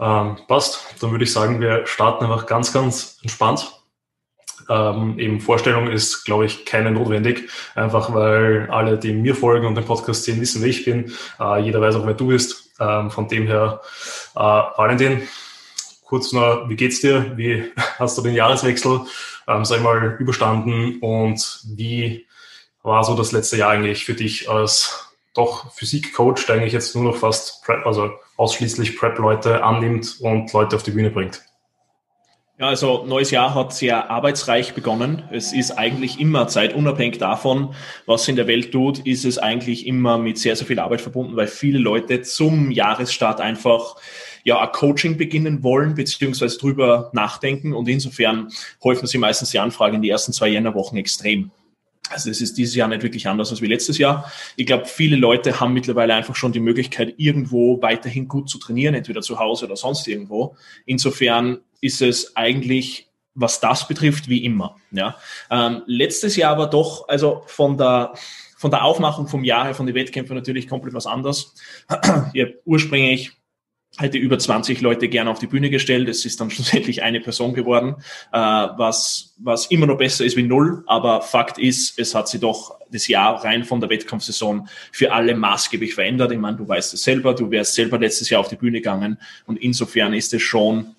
Ähm, passt. Dann würde ich sagen, wir starten einfach ganz, ganz entspannt. Ähm, eben Vorstellung ist, glaube ich, keine notwendig, einfach weil alle, die mir folgen und den Podcast sehen, wissen, wer ich bin. Äh, jeder weiß auch, wer du bist. Ähm, von dem her, äh, Valentin, kurz noch, wie geht's dir? Wie hast du den Jahreswechsel, ähm, sag ich mal, überstanden und wie war so das letzte Jahr eigentlich für dich als doch Physikcoach, der eigentlich jetzt nur noch fast Prep, also ausschließlich Prep-Leute annimmt und Leute auf die Bühne bringt? Ja, also neues Jahr hat sehr arbeitsreich begonnen. Es ist eigentlich immer Zeit, unabhängig davon, was in der Welt tut, ist es eigentlich immer mit sehr, sehr viel Arbeit verbunden, weil viele Leute zum Jahresstart einfach ja ein Coaching beginnen wollen, beziehungsweise drüber nachdenken. Und insofern häufen sie meistens die Anfragen in die ersten zwei Jännerwochen extrem. Also es ist dieses Jahr nicht wirklich anders als wie letztes Jahr. Ich glaube, viele Leute haben mittlerweile einfach schon die Möglichkeit, irgendwo weiterhin gut zu trainieren, entweder zu Hause oder sonst irgendwo. Insofern ist es eigentlich, was das betrifft, wie immer. Ja. Ähm, letztes Jahr war doch, also von der von der Aufmachung vom Jahr von den Wettkämpfen natürlich komplett was anderes. Ich ursprünglich hätte über 20 Leute gerne auf die Bühne gestellt. Es ist dann schlussendlich eine Person geworden, äh, was, was immer noch besser ist wie null. Aber Fakt ist, es hat sich doch das Jahr rein von der Wettkampfsaison für alle maßgeblich verändert. Ich meine, du weißt es selber, du wärst selber letztes Jahr auf die Bühne gegangen. Und insofern ist es schon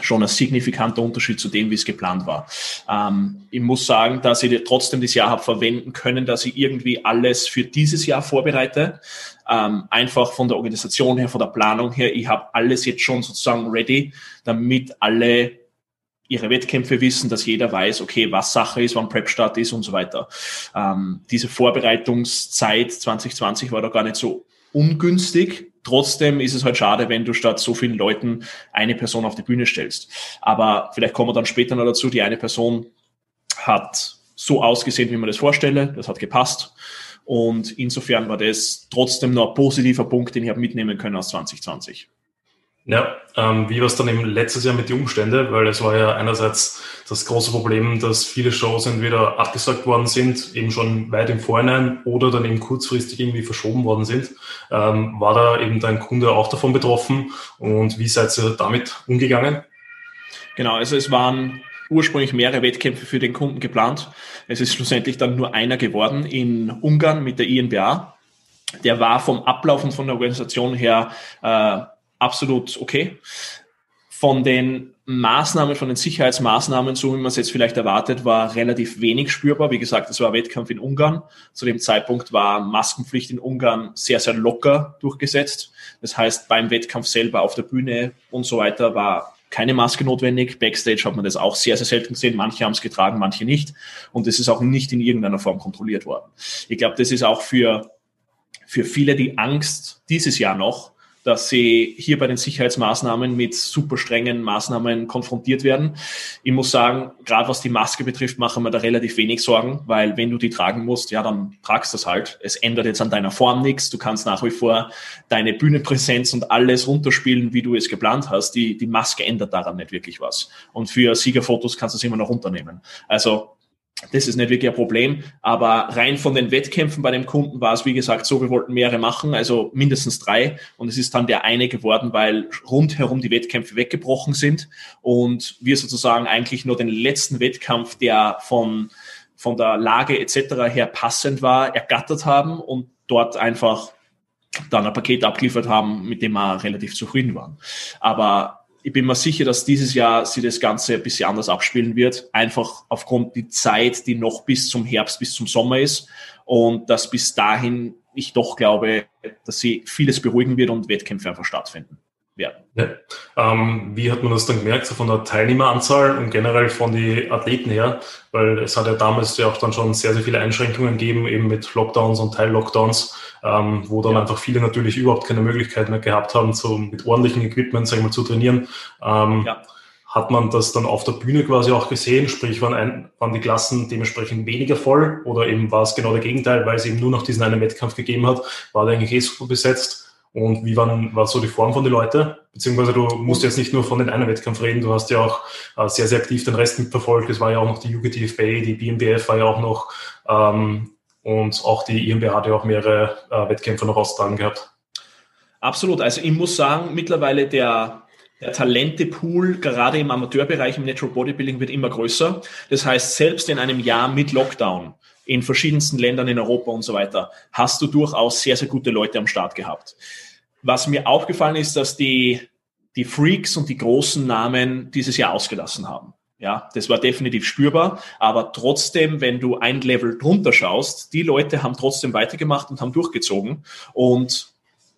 schon ein signifikanter Unterschied zu dem, wie es geplant war. Ähm, ich muss sagen, dass ich trotzdem das Jahr habe verwenden können, dass ich irgendwie alles für dieses Jahr vorbereite. Ähm, einfach von der Organisation her, von der Planung her. Ich habe alles jetzt schon sozusagen ready, damit alle ihre Wettkämpfe wissen, dass jeder weiß, okay, was Sache ist, wann Prep-Start ist und so weiter. Ähm, diese Vorbereitungszeit 2020 war da gar nicht so ungünstig. Trotzdem ist es halt schade, wenn du statt so vielen Leuten eine Person auf die Bühne stellst. Aber vielleicht kommen wir dann später noch dazu. Die eine Person hat so ausgesehen, wie man das vorstelle. Das hat gepasst. Und insofern war das trotzdem noch ein positiver Punkt, den ich habe mitnehmen können aus 2020. Ja, ähm, wie war es dann eben letztes Jahr mit den Umständen? Weil es war ja einerseits das große Problem, dass viele Shows entweder abgesagt worden sind, eben schon weit im Vorhinein oder dann eben kurzfristig irgendwie verschoben worden sind. Ähm, war da eben dein Kunde auch davon betroffen und wie seid ihr damit umgegangen? Genau, also es waren ursprünglich mehrere Wettkämpfe für den Kunden geplant. Es ist schlussendlich dann nur einer geworden in Ungarn mit der INBA. Der war vom Ablauf und von der Organisation her äh, absolut okay. Von den Maßnahmen, von den Sicherheitsmaßnahmen, so wie man es jetzt vielleicht erwartet, war relativ wenig spürbar. Wie gesagt, es war Wettkampf in Ungarn. Zu dem Zeitpunkt war Maskenpflicht in Ungarn sehr, sehr locker durchgesetzt. Das heißt, beim Wettkampf selber auf der Bühne und so weiter war keine Maske notwendig. Backstage hat man das auch sehr, sehr selten gesehen. Manche haben es getragen, manche nicht. Und es ist auch nicht in irgendeiner Form kontrolliert worden. Ich glaube, das ist auch für, für viele die Angst dieses Jahr noch, dass sie hier bei den Sicherheitsmaßnahmen mit super strengen Maßnahmen konfrontiert werden. Ich muss sagen, gerade was die Maske betrifft, machen wir da relativ wenig Sorgen, weil wenn du die tragen musst, ja, dann tragst du das halt. Es ändert jetzt an deiner Form nichts. Du kannst nach wie vor deine Bühnenpräsenz und alles runterspielen, wie du es geplant hast. Die, die Maske ändert daran nicht wirklich was. Und für Siegerfotos kannst du es immer noch runternehmen. Also das ist nicht wirklich ein Problem, aber rein von den Wettkämpfen bei dem Kunden war es, wie gesagt, so, wir wollten mehrere machen, also mindestens drei und es ist dann der eine geworden, weil rundherum die Wettkämpfe weggebrochen sind und wir sozusagen eigentlich nur den letzten Wettkampf, der von, von der Lage etc. her passend war, ergattert haben und dort einfach dann ein Paket abgeliefert haben, mit dem wir relativ zufrieden waren. Aber ich bin mir sicher, dass dieses Jahr sie das Ganze ein bisschen anders abspielen wird. Einfach aufgrund die Zeit, die noch bis zum Herbst, bis zum Sommer ist. Und dass bis dahin ich doch glaube, dass sie vieles beruhigen wird und Wettkämpfe einfach stattfinden werden. Ja. Ähm, wie hat man das dann gemerkt, so von der Teilnehmeranzahl und generell von den Athleten her? Weil es hat ja damals ja auch dann schon sehr, sehr viele Einschränkungen gegeben, eben mit Lockdowns und Teil-Lockdowns, ähm, wo dann ja. einfach viele natürlich überhaupt keine Möglichkeit mehr gehabt haben, so mit ordentlichem Equipment, sag ich mal, zu trainieren. Ähm, ja. Hat man das dann auf der Bühne quasi auch gesehen? Sprich, waren, ein, waren die Klassen dementsprechend weniger voll oder eben war es genau der Gegenteil, weil es eben nur noch diesen einen Wettkampf gegeben hat, war der eigentlich eh super besetzt? Und wie waren, war so die Form von den Leuten? Beziehungsweise du musst jetzt nicht nur von den einen Wettkampf reden, du hast ja auch äh, sehr, sehr aktiv den Rest mitverfolgt. Es war ja auch noch die UGTFB, die BMBF war ja auch noch ähm, und auch die IMBH hat ja auch mehrere äh, Wettkämpfe noch austragen gehabt. Absolut. Also ich muss sagen, mittlerweile der, der Talentepool, gerade im Amateurbereich, im Natural Bodybuilding, wird immer größer. Das heißt, selbst in einem Jahr mit Lockdown in verschiedensten Ländern in Europa und so weiter, hast du durchaus sehr, sehr gute Leute am Start gehabt. Was mir aufgefallen ist, dass die, die Freaks und die großen Namen dieses Jahr ausgelassen haben. Ja, das war definitiv spürbar. Aber trotzdem, wenn du ein Level drunter schaust, die Leute haben trotzdem weitergemacht und haben durchgezogen. Und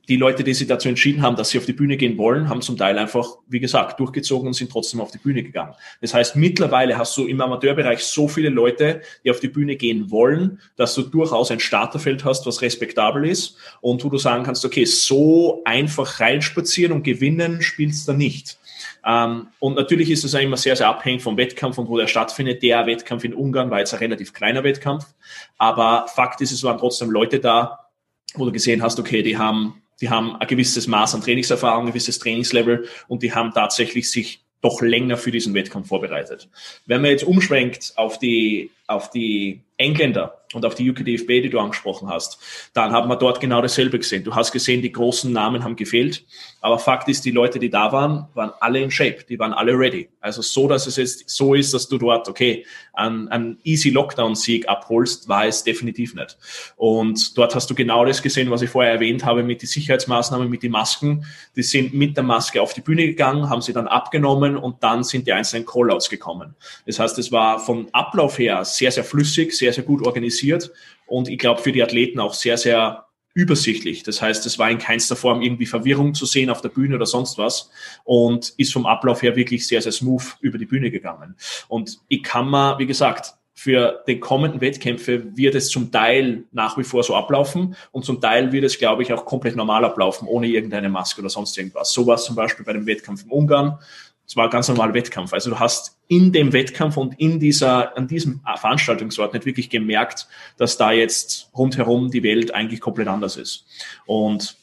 die Leute, die sich dazu entschieden haben, dass sie auf die Bühne gehen wollen, haben zum Teil einfach, wie gesagt, durchgezogen und sind trotzdem auf die Bühne gegangen. Das heißt, mittlerweile hast du im Amateurbereich so viele Leute, die auf die Bühne gehen wollen, dass du durchaus ein Starterfeld hast, was respektabel ist und wo du sagen kannst, okay, so einfach reinspazieren und gewinnen spielst du nicht. Ähm, und natürlich ist es ja immer sehr, sehr abhängig vom Wettkampf und wo der stattfindet. Der Wettkampf in Ungarn war jetzt ein relativ kleiner Wettkampf, aber Fakt ist, es waren trotzdem Leute da, wo du gesehen hast, okay, die haben die haben ein gewisses Maß an Trainingserfahrung, ein gewisses Trainingslevel und die haben tatsächlich sich doch länger für diesen Wettkampf vorbereitet. Wenn man jetzt umschwenkt auf die, auf die Engländer und auf die UKDFB, die du angesprochen hast, dann hat man dort genau dasselbe gesehen. Du hast gesehen, die großen Namen haben gefehlt, aber Fakt ist, die Leute, die da waren, waren alle in Shape, die waren alle ready. Also so, dass es jetzt so ist, dass du dort, okay, einen, einen easy Lockdown-Sieg abholst, war es definitiv nicht. Und dort hast du genau das gesehen, was ich vorher erwähnt habe mit den Sicherheitsmaßnahmen, mit den Masken. Die sind mit der Maske auf die Bühne gegangen, haben sie dann abgenommen und dann sind die einzelnen Callouts gekommen. Das heißt, es war vom Ablauf her sehr, sehr flüssig, sehr, sehr gut organisiert und ich glaube für die Athleten auch sehr, sehr übersichtlich. Das heißt, es war in keinster Form irgendwie Verwirrung zu sehen auf der Bühne oder sonst was und ist vom Ablauf her wirklich sehr, sehr smooth über die Bühne gegangen. Und ich kann mal, wie gesagt, für den kommenden Wettkämpfe wird es zum Teil nach wie vor so ablaufen und zum Teil wird es, glaube ich, auch komplett normal ablaufen, ohne irgendeine Maske oder sonst irgendwas. So war es zum Beispiel bei dem Wettkampf in Ungarn. Es war ein ganz normaler Wettkampf. Also du hast in dem Wettkampf und in dieser, an diesem Veranstaltungsort nicht wirklich gemerkt, dass da jetzt rundherum die Welt eigentlich komplett anders ist. Und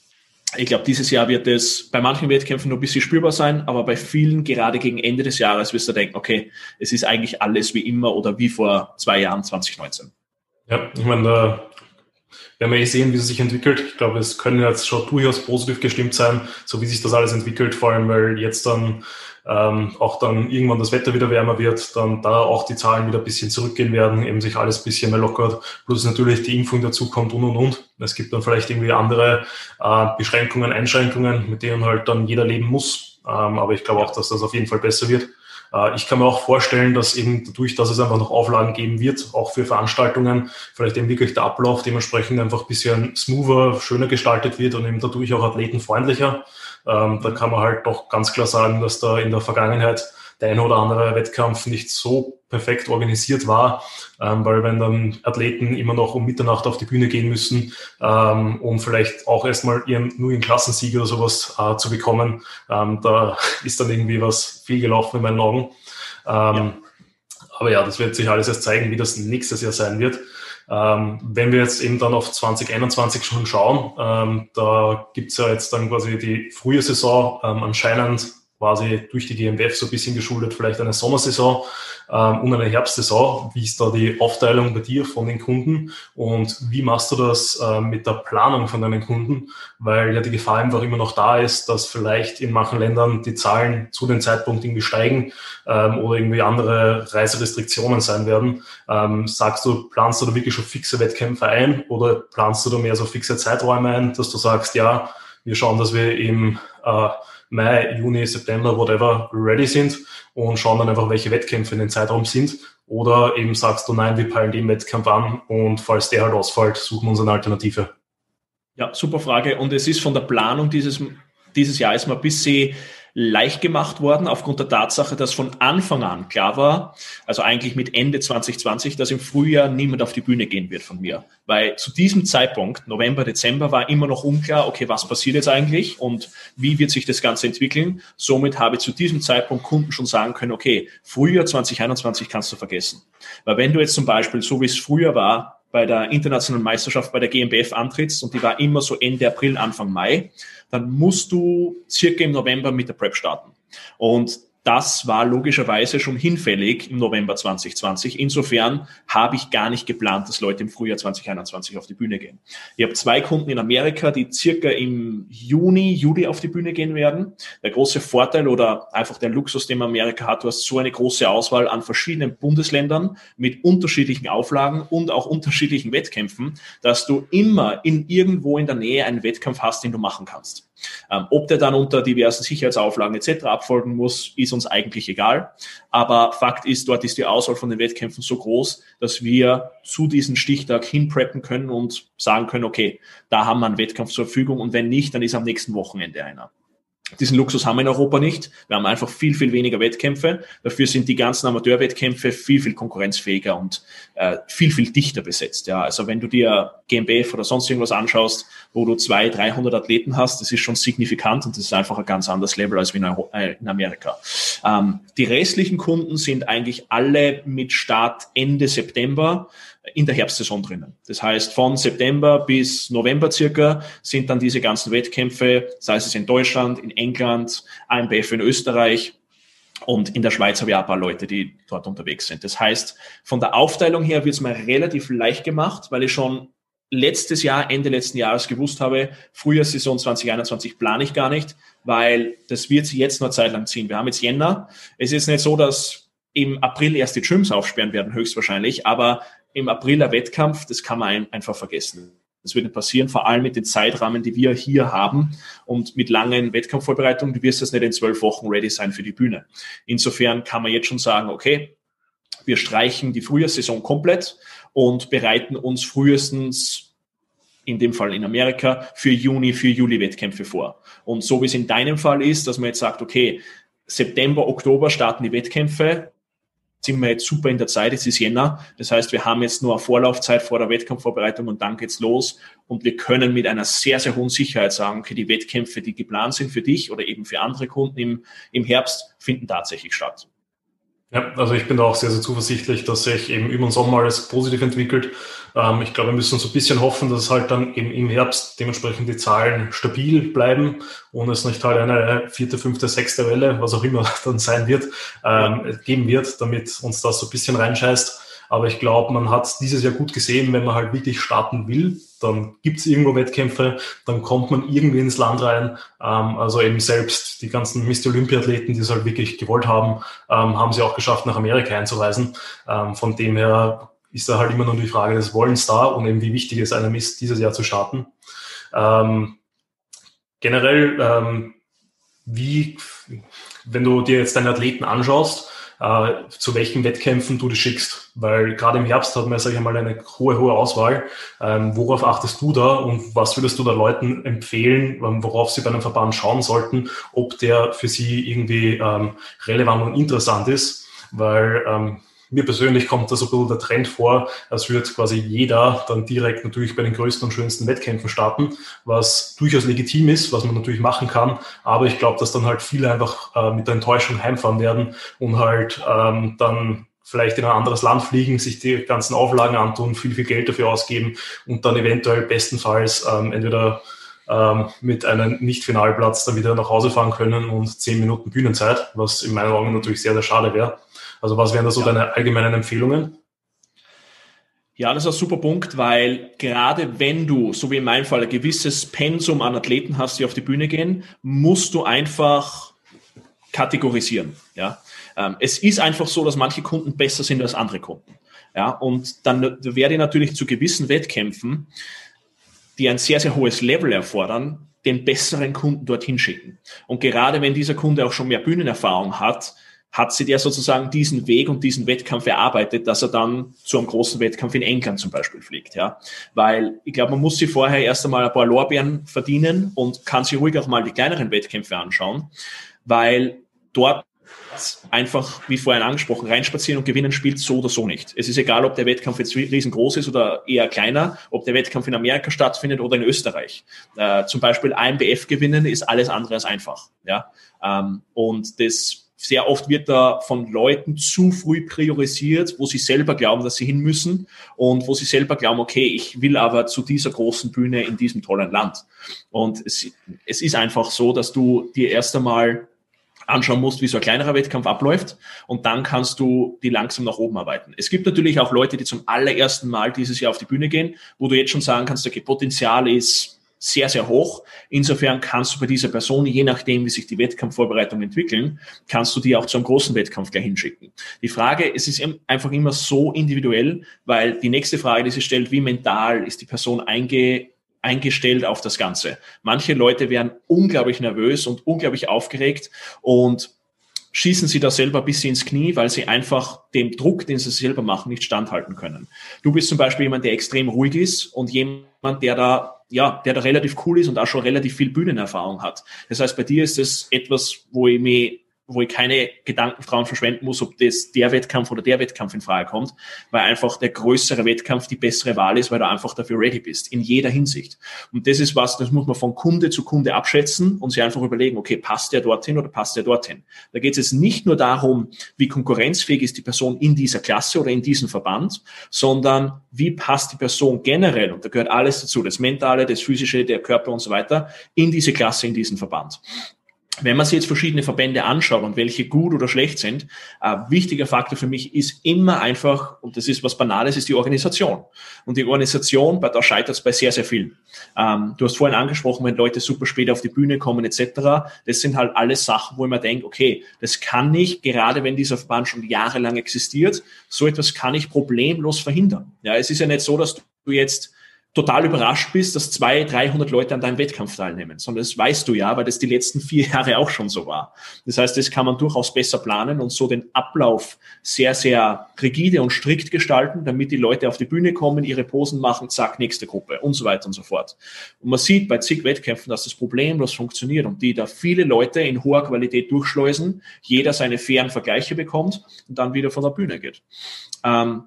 ich glaube, dieses Jahr wird es bei manchen Wettkämpfen noch ein bisschen spürbar sein, aber bei vielen, gerade gegen Ende des Jahres, wirst du denken, okay, es ist eigentlich alles wie immer oder wie vor zwei Jahren, 2019. Ja, ich meine, da werden wir eh sehen, wie es sich entwickelt. Ich glaube, es können jetzt schon durchaus positiv gestimmt sein, so wie sich das alles entwickelt, vor allem, weil jetzt dann ähm, auch dann irgendwann das Wetter wieder wärmer wird, dann da auch die Zahlen wieder ein bisschen zurückgehen werden, eben sich alles ein bisschen mehr lockert, plus natürlich die Impfung dazu kommt und und und. Es gibt dann vielleicht irgendwie andere äh, Beschränkungen, Einschränkungen, mit denen halt dann jeder leben muss. Ähm, aber ich glaube auch, dass das auf jeden Fall besser wird. Äh, ich kann mir auch vorstellen, dass eben dadurch, dass es einfach noch Auflagen geben wird, auch für Veranstaltungen, vielleicht eben wirklich der Ablauf dementsprechend einfach ein bisschen smoother, schöner gestaltet wird und eben dadurch auch athletenfreundlicher. Ähm, da kann man halt doch ganz klar sagen, dass da in der Vergangenheit der ein oder andere Wettkampf nicht so perfekt organisiert war, ähm, weil wenn dann Athleten immer noch um Mitternacht auf die Bühne gehen müssen, ähm, um vielleicht auch erstmal ihren, nur ihren Klassensieg oder sowas äh, zu bekommen, ähm, da ist dann irgendwie was viel gelaufen in meinen Augen. Ähm, ja. Aber ja, das wird sich alles erst zeigen, wie das nächstes Jahr sein wird. Ähm, wenn wir jetzt eben dann auf 2021 schon schauen, ähm, da gibt's ja jetzt dann quasi die frühe Saison ähm, anscheinend quasi durch die GmbF so ein bisschen geschuldet, vielleicht eine Sommersaison ähm, und eine Herbstsaison. Wie ist da die Aufteilung bei dir von den Kunden und wie machst du das äh, mit der Planung von deinen Kunden? Weil ja die Gefahr einfach immer noch da ist, dass vielleicht in manchen Ländern die Zahlen zu dem Zeitpunkt irgendwie steigen ähm, oder irgendwie andere Reiserestriktionen sein werden. Ähm, sagst du, planst du da wirklich schon fixe Wettkämpfe ein oder planst du da mehr so fixe Zeiträume ein, dass du sagst, ja, wir schauen, dass wir im äh, Mai, Juni, September, whatever, ready sind und schauen dann einfach, welche Wettkämpfe in den Zeitraum sind. Oder eben sagst du, nein, wir peilen den Wettkampf an und falls der halt ausfällt, suchen wir uns eine Alternative. Ja, super Frage. Und es ist von der Planung dieses, dieses Jahr ist mal ein bisschen leicht gemacht worden aufgrund der Tatsache, dass von Anfang an klar war, also eigentlich mit Ende 2020, dass im Frühjahr niemand auf die Bühne gehen wird von mir. Weil zu diesem Zeitpunkt, November, Dezember, war immer noch unklar, okay, was passiert jetzt eigentlich und wie wird sich das Ganze entwickeln. Somit habe ich zu diesem Zeitpunkt Kunden schon sagen können, okay, Frühjahr 2021 kannst du vergessen. Weil wenn du jetzt zum Beispiel, so wie es früher war, bei der internationalen Meisterschaft bei der GmbF antrittst und die war immer so Ende April, Anfang Mai, dann musst du circa im November mit der Prep starten. Und das war logischerweise schon hinfällig im November 2020. Insofern habe ich gar nicht geplant, dass Leute im Frühjahr 2021 auf die Bühne gehen. Ich habe zwei Kunden in Amerika, die circa im Juni, Juli auf die Bühne gehen werden. Der große Vorteil oder einfach der Luxus, den Amerika hat, du hast so eine große Auswahl an verschiedenen Bundesländern mit unterschiedlichen Auflagen und auch unterschiedlichen Wettkämpfen, dass du immer in irgendwo in der Nähe einen Wettkampf hast, den du machen kannst. Ähm, ob der dann unter diversen Sicherheitsauflagen etc. abfolgen muss, ist uns eigentlich egal. Aber Fakt ist, dort ist die Auswahl von den Wettkämpfen so groß, dass wir zu diesem Stichtag hinpreppen können und sagen können, okay, da haben wir einen Wettkampf zur Verfügung und wenn nicht, dann ist am nächsten Wochenende einer. Diesen Luxus haben wir in Europa nicht. Wir haben einfach viel, viel weniger Wettkämpfe. Dafür sind die ganzen Amateurwettkämpfe viel, viel konkurrenzfähiger und äh, viel, viel dichter besetzt. Ja, also wenn du dir GmbF oder sonst irgendwas anschaust, wo du zwei, 300 Athleten hast, das ist schon signifikant und das ist einfach ein ganz anderes Level als in, äh, in Amerika. Ähm, die restlichen Kunden sind eigentlich alle mit Start Ende September in der Herbstsaison drinnen. Das heißt, von September bis November circa sind dann diese ganzen Wettkämpfe, sei es in Deutschland, in England, AMBF in Österreich, und in der Schweiz habe ich auch ein paar Leute, die dort unterwegs sind. Das heißt, von der Aufteilung her wird es mir relativ leicht gemacht, weil ich schon letztes Jahr, Ende letzten Jahres gewusst habe, Frühjahrssaison 2021 plane ich gar nicht, weil das wird sich jetzt noch Zeit lang ziehen. Wir haben jetzt Jänner. Es ist nicht so, dass im April erst die Gyms aufsperren werden, höchstwahrscheinlich, aber im April ein Wettkampf, das kann man einfach vergessen. Das wird nicht passieren, vor allem mit den Zeitrahmen, die wir hier haben und mit langen Wettkampfvorbereitungen. Du wirst jetzt nicht in zwölf Wochen ready sein für die Bühne. Insofern kann man jetzt schon sagen, okay, wir streichen die Frühjahrssaison komplett und bereiten uns frühestens in dem Fall in Amerika für Juni, für Juli Wettkämpfe vor. Und so wie es in deinem Fall ist, dass man jetzt sagt, okay, September, Oktober starten die Wettkämpfe, sind wir jetzt super in der Zeit, es ist Jänner. Das heißt, wir haben jetzt nur eine Vorlaufzeit vor der Wettkampfvorbereitung und dann geht's los. Und wir können mit einer sehr, sehr hohen Sicherheit sagen, okay, die Wettkämpfe, die geplant sind für dich oder eben für andere Kunden im, im Herbst, finden tatsächlich statt. Ja, also ich bin da auch sehr, sehr zuversichtlich, dass sich eben über den Sommer alles positiv entwickelt. Ähm, ich glaube, wir müssen so ein bisschen hoffen, dass halt dann eben im Herbst dementsprechend die Zahlen stabil bleiben und es nicht halt eine vierte, fünfte, sechste Welle, was auch immer dann sein wird, ähm, geben wird, damit uns das so ein bisschen reinscheißt. Aber ich glaube, man hat dieses Jahr gut gesehen, wenn man halt wirklich starten will, dann gibt es irgendwo Wettkämpfe, dann kommt man irgendwie ins Land rein. Ähm, also eben selbst die ganzen Mr. Olympia-Athleten, die es halt wirklich gewollt haben, ähm, haben sie auch geschafft, nach Amerika einzureisen. Ähm, von dem her ist da halt immer nur die Frage des Wollens da und eben wie wichtig es einem ist, dieses Jahr zu starten. Ähm, generell, ähm, wie, wenn du dir jetzt deine Athleten anschaust, äh, zu welchen Wettkämpfen du die schickst. Weil gerade im Herbst hat man, sage ich mal, eine hohe, hohe Auswahl. Ähm, worauf achtest du da und was würdest du da Leuten empfehlen, ähm, worauf sie bei einem Verband schauen sollten, ob der für sie irgendwie ähm, relevant und interessant ist? Weil ähm, mir persönlich kommt da so ein bisschen der Trend vor, als würde quasi jeder dann direkt natürlich bei den größten und schönsten Wettkämpfen starten, was durchaus legitim ist, was man natürlich machen kann. Aber ich glaube, dass dann halt viele einfach äh, mit der Enttäuschung heimfahren werden und halt ähm, dann vielleicht in ein anderes Land fliegen, sich die ganzen Auflagen antun, viel, viel Geld dafür ausgeben und dann eventuell bestenfalls ähm, entweder ähm, mit einem Nicht-Finalplatz dann wieder nach Hause fahren können und zehn Minuten Bühnenzeit, was in meinen Augen natürlich sehr, sehr schade wäre. Also was wären da so ja. deine allgemeinen Empfehlungen? Ja, das ist ein super Punkt, weil gerade wenn du, so wie in meinem Fall, ein gewisses Pensum an Athleten hast, die auf die Bühne gehen, musst du einfach kategorisieren. Ja, ähm, es ist einfach so, dass manche Kunden besser sind als andere Kunden. Ja, und dann werde ich natürlich zu gewissen Wettkämpfen, die ein sehr, sehr hohes Level erfordern, den besseren Kunden dorthin schicken. Und gerade wenn dieser Kunde auch schon mehr Bühnenerfahrung hat, hat sie der sozusagen diesen Weg und diesen Wettkampf erarbeitet, dass er dann zu einem großen Wettkampf in England zum Beispiel fliegt, ja. Weil ich glaube, man muss sich vorher erst einmal ein paar Lorbeeren verdienen und kann sich ruhig auch mal die kleineren Wettkämpfe anschauen, weil dort einfach, wie vorhin angesprochen, reinspazieren und gewinnen spielt so oder so nicht. Es ist egal, ob der Wettkampf jetzt riesengroß ist oder eher kleiner, ob der Wettkampf in Amerika stattfindet oder in Österreich. Äh, zum Beispiel AMBF gewinnen ist alles andere als einfach. Ja? Ähm, und das sehr oft wird da von Leuten zu früh priorisiert, wo sie selber glauben, dass sie hin müssen und wo sie selber glauben, okay, ich will aber zu dieser großen Bühne in diesem tollen Land. Und es, es ist einfach so, dass du dir erst einmal anschauen musst, wie so ein kleinerer Wettkampf abläuft und dann kannst du die langsam nach oben arbeiten. Es gibt natürlich auch Leute, die zum allerersten Mal dieses Jahr auf die Bühne gehen, wo du jetzt schon sagen kannst, okay, Potenzial ist sehr, sehr hoch. Insofern kannst du bei dieser Person, je nachdem, wie sich die Wettkampfvorbereitungen entwickeln, kannst du die auch zu einem großen Wettkampf gleich hinschicken. Die Frage, es ist einfach immer so individuell, weil die nächste Frage, die sich stellt, wie mental ist die Person einge eingestellt auf das Ganze. Manche Leute werden unglaublich nervös und unglaublich aufgeregt und schießen sie da selber ein bisschen ins Knie, weil sie einfach dem Druck, den sie selber machen, nicht standhalten können. Du bist zum Beispiel jemand, der extrem ruhig ist und jemand, der da, ja, der da relativ cool ist und auch schon relativ viel Bühnenerfahrung hat. Das heißt, bei dir ist es etwas, wo ich mich wo ich keine Gedanken dran verschwenden muss, ob das der Wettkampf oder der Wettkampf in Frage kommt, weil einfach der größere Wettkampf die bessere Wahl ist, weil du einfach dafür ready bist, in jeder Hinsicht. Und das ist was, das muss man von Kunde zu Kunde abschätzen und sich einfach überlegen, okay, passt der dorthin oder passt der dorthin? Da geht es jetzt nicht nur darum, wie konkurrenzfähig ist die Person in dieser Klasse oder in diesem Verband, sondern wie passt die Person generell, und da gehört alles dazu, das Mentale, das Physische, der Körper und so weiter, in diese Klasse, in diesen Verband wenn man sich jetzt verschiedene Verbände anschaut und welche gut oder schlecht sind, ein wichtiger Faktor für mich ist immer einfach, und das ist was Banales, ist die Organisation. Und die Organisation, da scheitert es bei sehr, sehr vielen. Ähm, du hast vorhin angesprochen, wenn Leute super spät auf die Bühne kommen etc., das sind halt alles Sachen, wo ich mir denke, okay, das kann nicht, gerade wenn dieser Verband schon jahrelang existiert, so etwas kann ich problemlos verhindern. Ja, es ist ja nicht so, dass du jetzt total überrascht bist, dass zwei, 300 Leute an deinem Wettkampf teilnehmen, sondern das weißt du ja, weil das die letzten vier Jahre auch schon so war. Das heißt, das kann man durchaus besser planen und so den Ablauf sehr, sehr rigide und strikt gestalten, damit die Leute auf die Bühne kommen, ihre Posen machen, zack, nächste Gruppe und so weiter und so fort. Und man sieht bei zig Wettkämpfen, dass das problemlos funktioniert und die da viele Leute in hoher Qualität durchschleusen, jeder seine fairen Vergleiche bekommt und dann wieder von der Bühne geht. Ähm,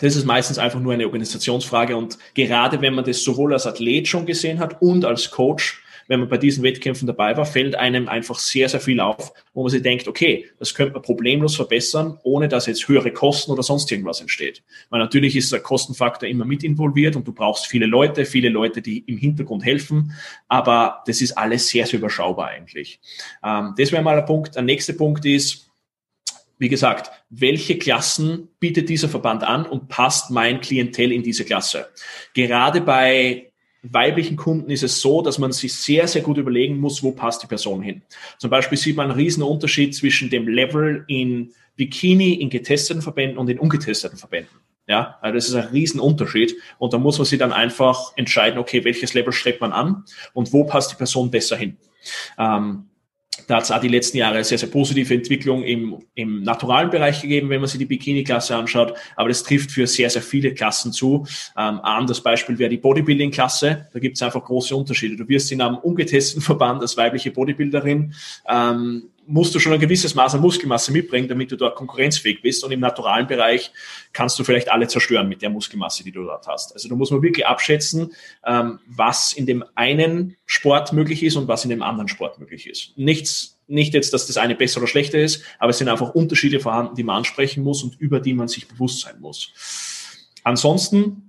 das ist meistens einfach nur eine Organisationsfrage und gerade wenn man das sowohl als Athlet schon gesehen hat und als Coach, wenn man bei diesen Wettkämpfen dabei war, fällt einem einfach sehr, sehr viel auf, wo man sich denkt, okay, das könnte man problemlos verbessern, ohne dass jetzt höhere Kosten oder sonst irgendwas entsteht. Weil natürlich ist der Kostenfaktor immer mit involviert und du brauchst viele Leute, viele Leute, die im Hintergrund helfen, aber das ist alles sehr, sehr überschaubar eigentlich. Ähm, das wäre mal ein Punkt. Der nächste Punkt ist, wie gesagt, welche Klassen bietet dieser Verband an und passt mein Klientel in diese Klasse? Gerade bei weiblichen Kunden ist es so, dass man sich sehr, sehr gut überlegen muss, wo passt die Person hin. Zum Beispiel sieht man einen riesen Unterschied zwischen dem Level in Bikini in getesteten Verbänden und in ungetesteten Verbänden. Ja, also das ist ein Riesenunterschied. Und da muss man sich dann einfach entscheiden, okay, welches Level strebt man an und wo passt die Person besser hin. Ähm, da hat es auch die letzten Jahre sehr, sehr positive Entwicklung im, im naturalen Bereich gegeben, wenn man sich die Bikini-Klasse anschaut. Aber das trifft für sehr, sehr viele Klassen zu. Ähm, ein anderes Beispiel wäre die Bodybuilding-Klasse. Da gibt es einfach große Unterschiede. Du wirst in einem ungetesteten Verband als weibliche Bodybuilderin ähm, musst du schon ein gewisses Maß an Muskelmasse mitbringen, damit du dort konkurrenzfähig bist. Und im naturalen Bereich kannst du vielleicht alle zerstören mit der Muskelmasse, die du dort hast. Also du musst mal wirklich abschätzen, ähm, was in dem einen Sport möglich ist und was in dem anderen Sport möglich ist. Nichts, nicht jetzt, dass das eine besser oder schlechter ist, aber es sind einfach Unterschiede vorhanden, die man ansprechen muss und über die man sich bewusst sein muss. Ansonsten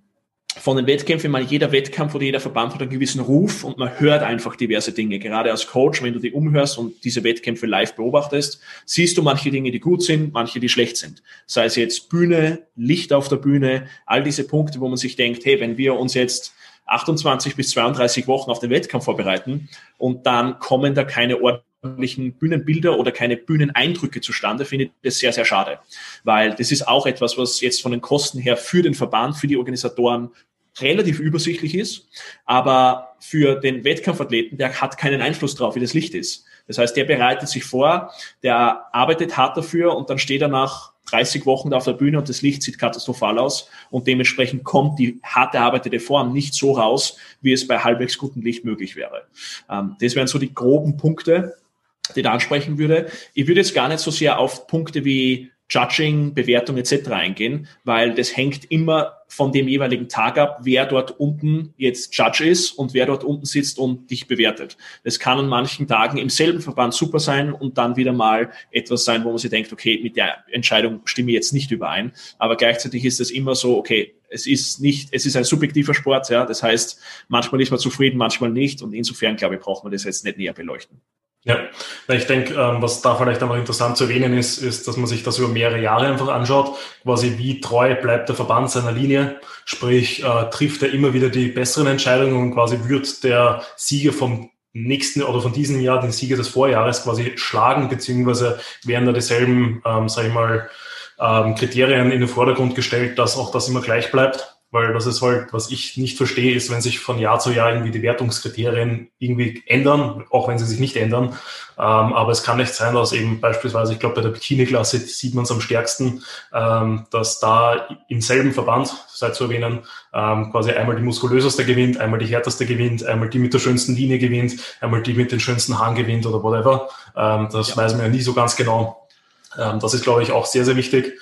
von den Wettkämpfen, mal jeder Wettkampf oder jeder Verband hat einen gewissen Ruf und man hört einfach diverse Dinge. Gerade als Coach, wenn du die umhörst und diese Wettkämpfe live beobachtest, siehst du manche Dinge, die gut sind, manche, die schlecht sind. Sei es jetzt Bühne, Licht auf der Bühne, all diese Punkte, wo man sich denkt, hey, wenn wir uns jetzt 28 bis 32 Wochen auf den Wettkampf vorbereiten und dann kommen da keine ordentlichen Bühnenbilder oder keine Bühneneindrücke zustande, finde ich das sehr, sehr schade. Weil das ist auch etwas, was jetzt von den Kosten her für den Verband, für die Organisatoren relativ übersichtlich ist, aber für den Wettkampfathleten, der hat keinen Einfluss drauf, wie das Licht ist. Das heißt, der bereitet sich vor, der arbeitet hart dafür und dann steht er nach 30 Wochen da auf der Bühne und das Licht sieht katastrophal aus und dementsprechend kommt die hart erarbeitete Form nicht so raus, wie es bei halbwegs gutem Licht möglich wäre. Ähm, das wären so die groben Punkte, die ich ansprechen würde. Ich würde jetzt gar nicht so sehr auf Punkte wie Judging, Bewertung etc. eingehen, weil das hängt immer von dem jeweiligen Tag ab, wer dort unten jetzt Judge ist und wer dort unten sitzt und dich bewertet. Das kann an manchen Tagen im selben Verband super sein und dann wieder mal etwas sein, wo man sich denkt, okay, mit der Entscheidung stimme ich jetzt nicht überein. Aber gleichzeitig ist es immer so, okay, es ist nicht, es ist ein subjektiver Sport, ja. Das heißt, manchmal ist man zufrieden, manchmal nicht und insofern, glaube ich, braucht man das jetzt nicht näher beleuchten. Ja, ich denke, ähm, was da vielleicht einfach interessant zu erwähnen ist, ist, dass man sich das über mehrere Jahre einfach anschaut, quasi wie treu bleibt der Verband seiner Linie, sprich äh, trifft er immer wieder die besseren Entscheidungen und quasi wird der Sieger vom nächsten oder von diesem Jahr den Sieger des Vorjahres quasi schlagen, beziehungsweise werden da dieselben, ähm, sage ich mal, ähm, Kriterien in den Vordergrund gestellt, dass auch das immer gleich bleibt weil das ist halt, was ich nicht verstehe, ist, wenn sich von Jahr zu Jahr irgendwie die Wertungskriterien irgendwie ändern, auch wenn sie sich nicht ändern. Ähm, aber es kann nicht sein, dass eben beispielsweise, ich glaube, bei der Bikini-Klasse sieht man es am stärksten, ähm, dass da im selben Verband, sei zu erwähnen, ähm, quasi einmal die muskulöseste gewinnt, einmal die härteste gewinnt, einmal die mit der schönsten Linie gewinnt, einmal die mit den schönsten Haaren gewinnt oder whatever. Ähm, das ja. weiß man ja nie so ganz genau. Ähm, das ist, glaube ich, auch sehr, sehr wichtig.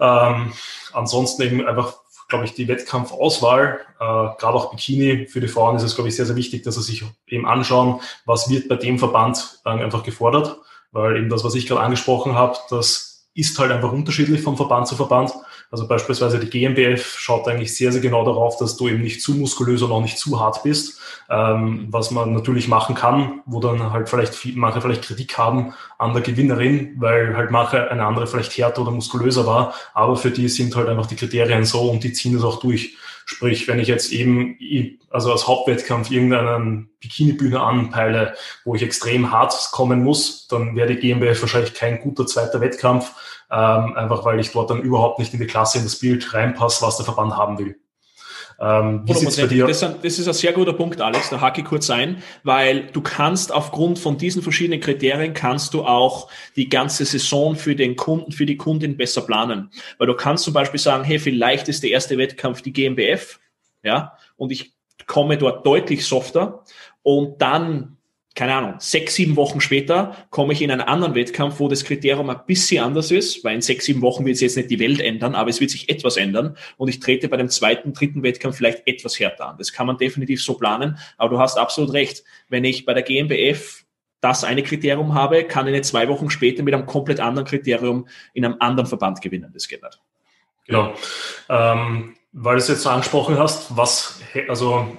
Ähm, ansonsten eben einfach glaube ich, die Wettkampfauswahl, äh, gerade auch Bikini für die Frauen ist es, glaube ich, sehr, sehr wichtig, dass sie sich eben anschauen, was wird bei dem Verband äh, einfach gefordert, weil eben das, was ich gerade angesprochen habe, das ist halt einfach unterschiedlich vom Verband zu Verband. Also beispielsweise die GmbF schaut eigentlich sehr, sehr genau darauf, dass du eben nicht zu muskulös und auch nicht zu hart bist, ähm, was man natürlich machen kann, wo dann halt vielleicht viel, manche vielleicht Kritik haben an der Gewinnerin, weil halt manche eine andere vielleicht härter oder muskulöser war, aber für die sind halt einfach die Kriterien so und die ziehen das auch durch. Sprich, wenn ich jetzt eben, also als Hauptwettkampf irgendeinen Bikinibühne anpeile, wo ich extrem hart kommen muss, dann wäre die GmbF wahrscheinlich kein guter zweiter Wettkampf, ähm, einfach weil ich dort dann überhaupt nicht in die Klasse, in das Bild reinpasse, was der Verband haben will. Ähm, wie sieht's bei dir? Das, das, ist ein sehr guter Punkt, Alex. Da hake ich kurz ein, weil du kannst aufgrund von diesen verschiedenen Kriterien kannst du auch die ganze Saison für den Kunden, für die Kundin besser planen. Weil du kannst zum Beispiel sagen, hey, vielleicht ist der erste Wettkampf die GmbF, ja, und ich komme dort deutlich softer und dann keine Ahnung, sechs, sieben Wochen später komme ich in einen anderen Wettkampf, wo das Kriterium ein bisschen anders ist, weil in sechs, sieben Wochen wird es jetzt nicht die Welt ändern, aber es wird sich etwas ändern und ich trete bei dem zweiten, dritten Wettkampf vielleicht etwas härter an. Das kann man definitiv so planen, aber du hast absolut recht. Wenn ich bei der GmbF das eine Kriterium habe, kann ich nicht zwei Wochen später mit einem komplett anderen Kriterium in einem anderen Verband gewinnen. Das geht nicht. Genau. Ähm, weil du es jetzt so angesprochen hast, was, also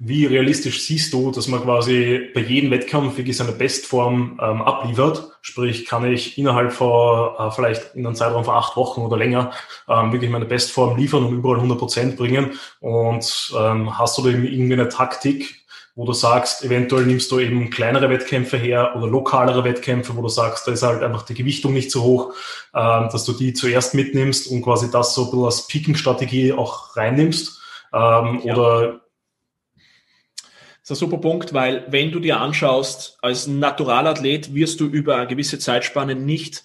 wie realistisch siehst du, dass man quasi bei jedem Wettkampf wirklich seine Bestform ähm, abliefert? Sprich, kann ich innerhalb von äh, vielleicht in einem Zeitraum von acht Wochen oder länger ähm, wirklich meine Bestform liefern und überall 100 Prozent bringen? Und ähm, hast du da irgendwie eine Taktik, wo du sagst, eventuell nimmst du eben kleinere Wettkämpfe her oder lokalere Wettkämpfe, wo du sagst, da ist halt einfach die Gewichtung nicht so hoch, ähm, dass du die zuerst mitnimmst und quasi das so ein bisschen als Peaking-Strategie auch reinnimmst? Ähm, ja. Oder das ist ein super Punkt, weil wenn du dir anschaust, als Naturalathlet wirst du über eine gewisse Zeitspanne nicht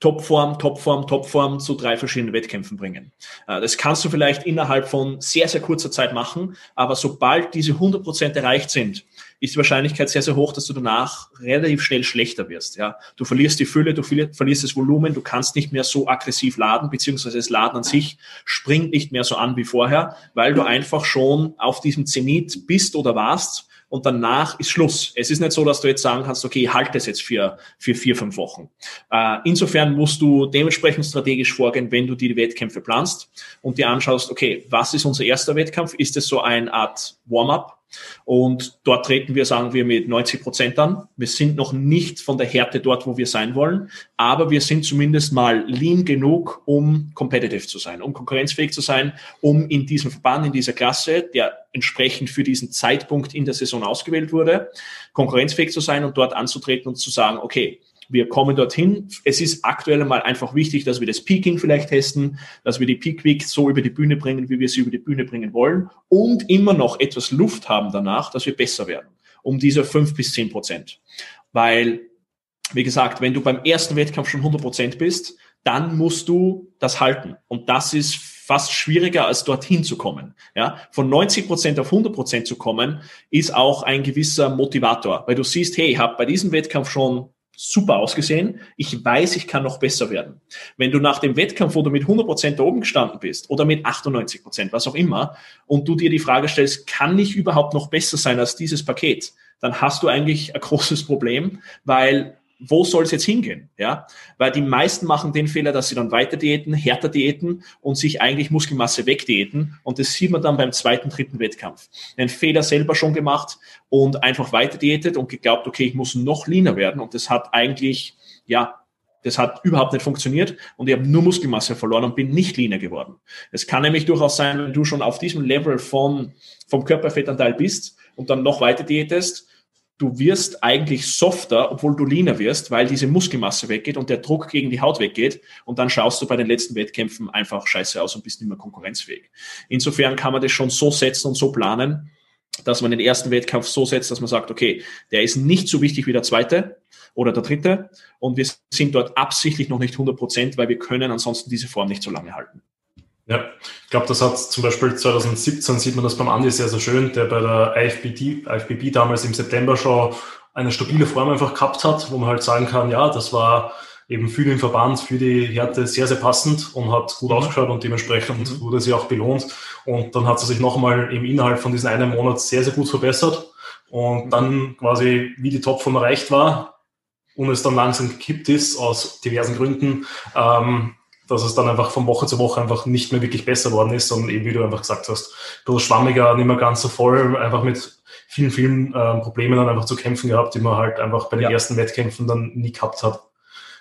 Topform, Topform, Topform zu drei verschiedenen Wettkämpfen bringen. Äh, das kannst du vielleicht innerhalb von sehr, sehr kurzer Zeit machen, aber sobald diese 100 Prozent erreicht sind, ist die Wahrscheinlichkeit sehr, sehr hoch, dass du danach relativ schnell schlechter wirst. Ja, Du verlierst die Fülle, du verlierst das Volumen, du kannst nicht mehr so aggressiv laden, beziehungsweise das Laden an sich springt nicht mehr so an wie vorher, weil du einfach schon auf diesem Zenit bist oder warst und danach ist Schluss. Es ist nicht so, dass du jetzt sagen kannst, okay, halte es jetzt für, für vier, fünf Wochen. Äh, insofern musst du dementsprechend strategisch vorgehen, wenn du die Wettkämpfe planst und dir anschaust, okay, was ist unser erster Wettkampf? Ist es so eine Art Warm-up? Und dort treten wir, sagen wir, mit 90 Prozent an. Wir sind noch nicht von der Härte dort, wo wir sein wollen, aber wir sind zumindest mal lean genug, um competitive zu sein, um konkurrenzfähig zu sein, um in diesem Verband, in dieser Klasse, der entsprechend für diesen Zeitpunkt in der Saison ausgewählt wurde, konkurrenzfähig zu sein und dort anzutreten und zu sagen, okay, wir kommen dorthin. Es ist aktuell mal einfach wichtig, dass wir das Peaking vielleicht testen, dass wir die Peak Week so über die Bühne bringen, wie wir sie über die Bühne bringen wollen und immer noch etwas Luft haben danach, dass wir besser werden. Um diese fünf bis zehn Prozent. Weil, wie gesagt, wenn du beim ersten Wettkampf schon 100 Prozent bist, dann musst du das halten. Und das ist fast schwieriger, als dorthin zu kommen. Ja, von 90 Prozent auf 100 Prozent zu kommen, ist auch ein gewisser Motivator, weil du siehst, hey, ich habe bei diesem Wettkampf schon super ausgesehen. Ich weiß, ich kann noch besser werden. Wenn du nach dem Wettkampf, wo du mit 100 Prozent da oben gestanden bist oder mit 98 Prozent, was auch immer, und du dir die Frage stellst, kann ich überhaupt noch besser sein als dieses Paket? Dann hast du eigentlich ein großes Problem, weil wo soll es jetzt hingehen? Ja, weil die meisten machen den Fehler, dass sie dann weiter diäten, härter diäten und sich eigentlich Muskelmasse wegdiäten. Und das sieht man dann beim zweiten, dritten Wettkampf. Den Fehler selber schon gemacht und einfach weiter diätet und geglaubt, okay, ich muss noch leaner werden. Und das hat eigentlich, ja, das hat überhaupt nicht funktioniert und ich habe nur Muskelmasse verloren und bin nicht leaner geworden. Es kann nämlich durchaus sein, wenn du schon auf diesem Level von, vom Körperfettanteil bist und dann noch weiter diätest, du wirst eigentlich softer, obwohl du leaner wirst, weil diese Muskelmasse weggeht und der Druck gegen die Haut weggeht und dann schaust du bei den letzten Wettkämpfen einfach scheiße aus und bist nicht mehr konkurrenzfähig. Insofern kann man das schon so setzen und so planen, dass man den ersten Wettkampf so setzt, dass man sagt, okay, der ist nicht so wichtig wie der zweite oder der dritte und wir sind dort absichtlich noch nicht 100 Prozent, weil wir können ansonsten diese Form nicht so lange halten. Ja, ich glaube, das hat zum Beispiel 2017 sieht man das beim Andi sehr, sehr schön, der bei der IFBB, IFBB damals im September schon eine stabile Form einfach gehabt hat, wo man halt sagen kann, ja, das war eben für den Verband, für die Härte sehr, sehr passend und hat gut mhm. ausgeschaut und dementsprechend mhm. wurde sie auch belohnt. Und dann hat sie sich nochmal im Inhalt von diesem einen Monat sehr, sehr gut verbessert. Und mhm. dann quasi, wie die Topform erreicht war und es dann langsam gekippt ist, aus diversen Gründen, ähm, dass es dann einfach von Woche zu Woche einfach nicht mehr wirklich besser worden ist, sondern eben, wie du einfach gesagt hast, ein bisschen schwammiger, nicht mehr ganz so voll, einfach mit vielen, vielen äh, Problemen dann einfach zu kämpfen gehabt, die man halt einfach bei den ja. ersten Wettkämpfen dann nie gehabt hat.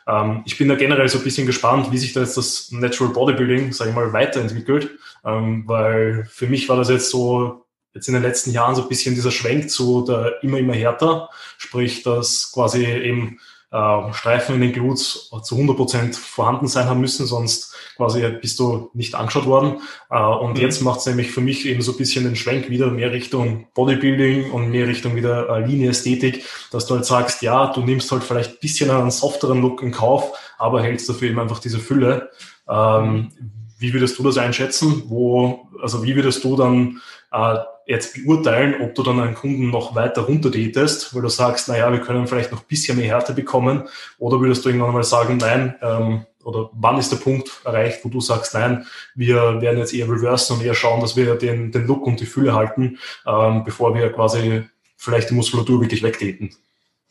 Ähm, ich bin da generell so ein bisschen gespannt, wie sich da jetzt das Natural Bodybuilding, sage ich mal, weiterentwickelt, ähm, weil für mich war das jetzt so jetzt in den letzten Jahren so ein bisschen dieser Schwenk zu der immer, immer härter, sprich, dass quasi eben äh, Streifen in den Glutes zu 100 Prozent vorhanden sein haben müssen, sonst quasi bist du nicht angeschaut worden. Äh, und mhm. jetzt macht es nämlich für mich eben so ein bisschen den Schwenk wieder mehr Richtung Bodybuilding und mehr Richtung wieder äh, Linie-Ästhetik, dass du halt sagst, ja, du nimmst halt vielleicht ein bisschen einen softeren Look in Kauf, aber hältst dafür eben einfach diese Fülle. Ähm, wie würdest du das einschätzen? Wo, also wie würdest du dann äh, jetzt beurteilen, ob du dann einen Kunden noch weiter runterdiätest, weil du sagst, naja, wir können vielleicht noch ein bisschen mehr Härte bekommen, oder würdest du irgendwann mal sagen, nein, ähm, oder wann ist der Punkt erreicht, wo du sagst, nein, wir werden jetzt eher reversen und eher schauen, dass wir den, den Look und die Fülle halten, ähm, bevor wir quasi vielleicht die Muskulatur wirklich wegdiäten.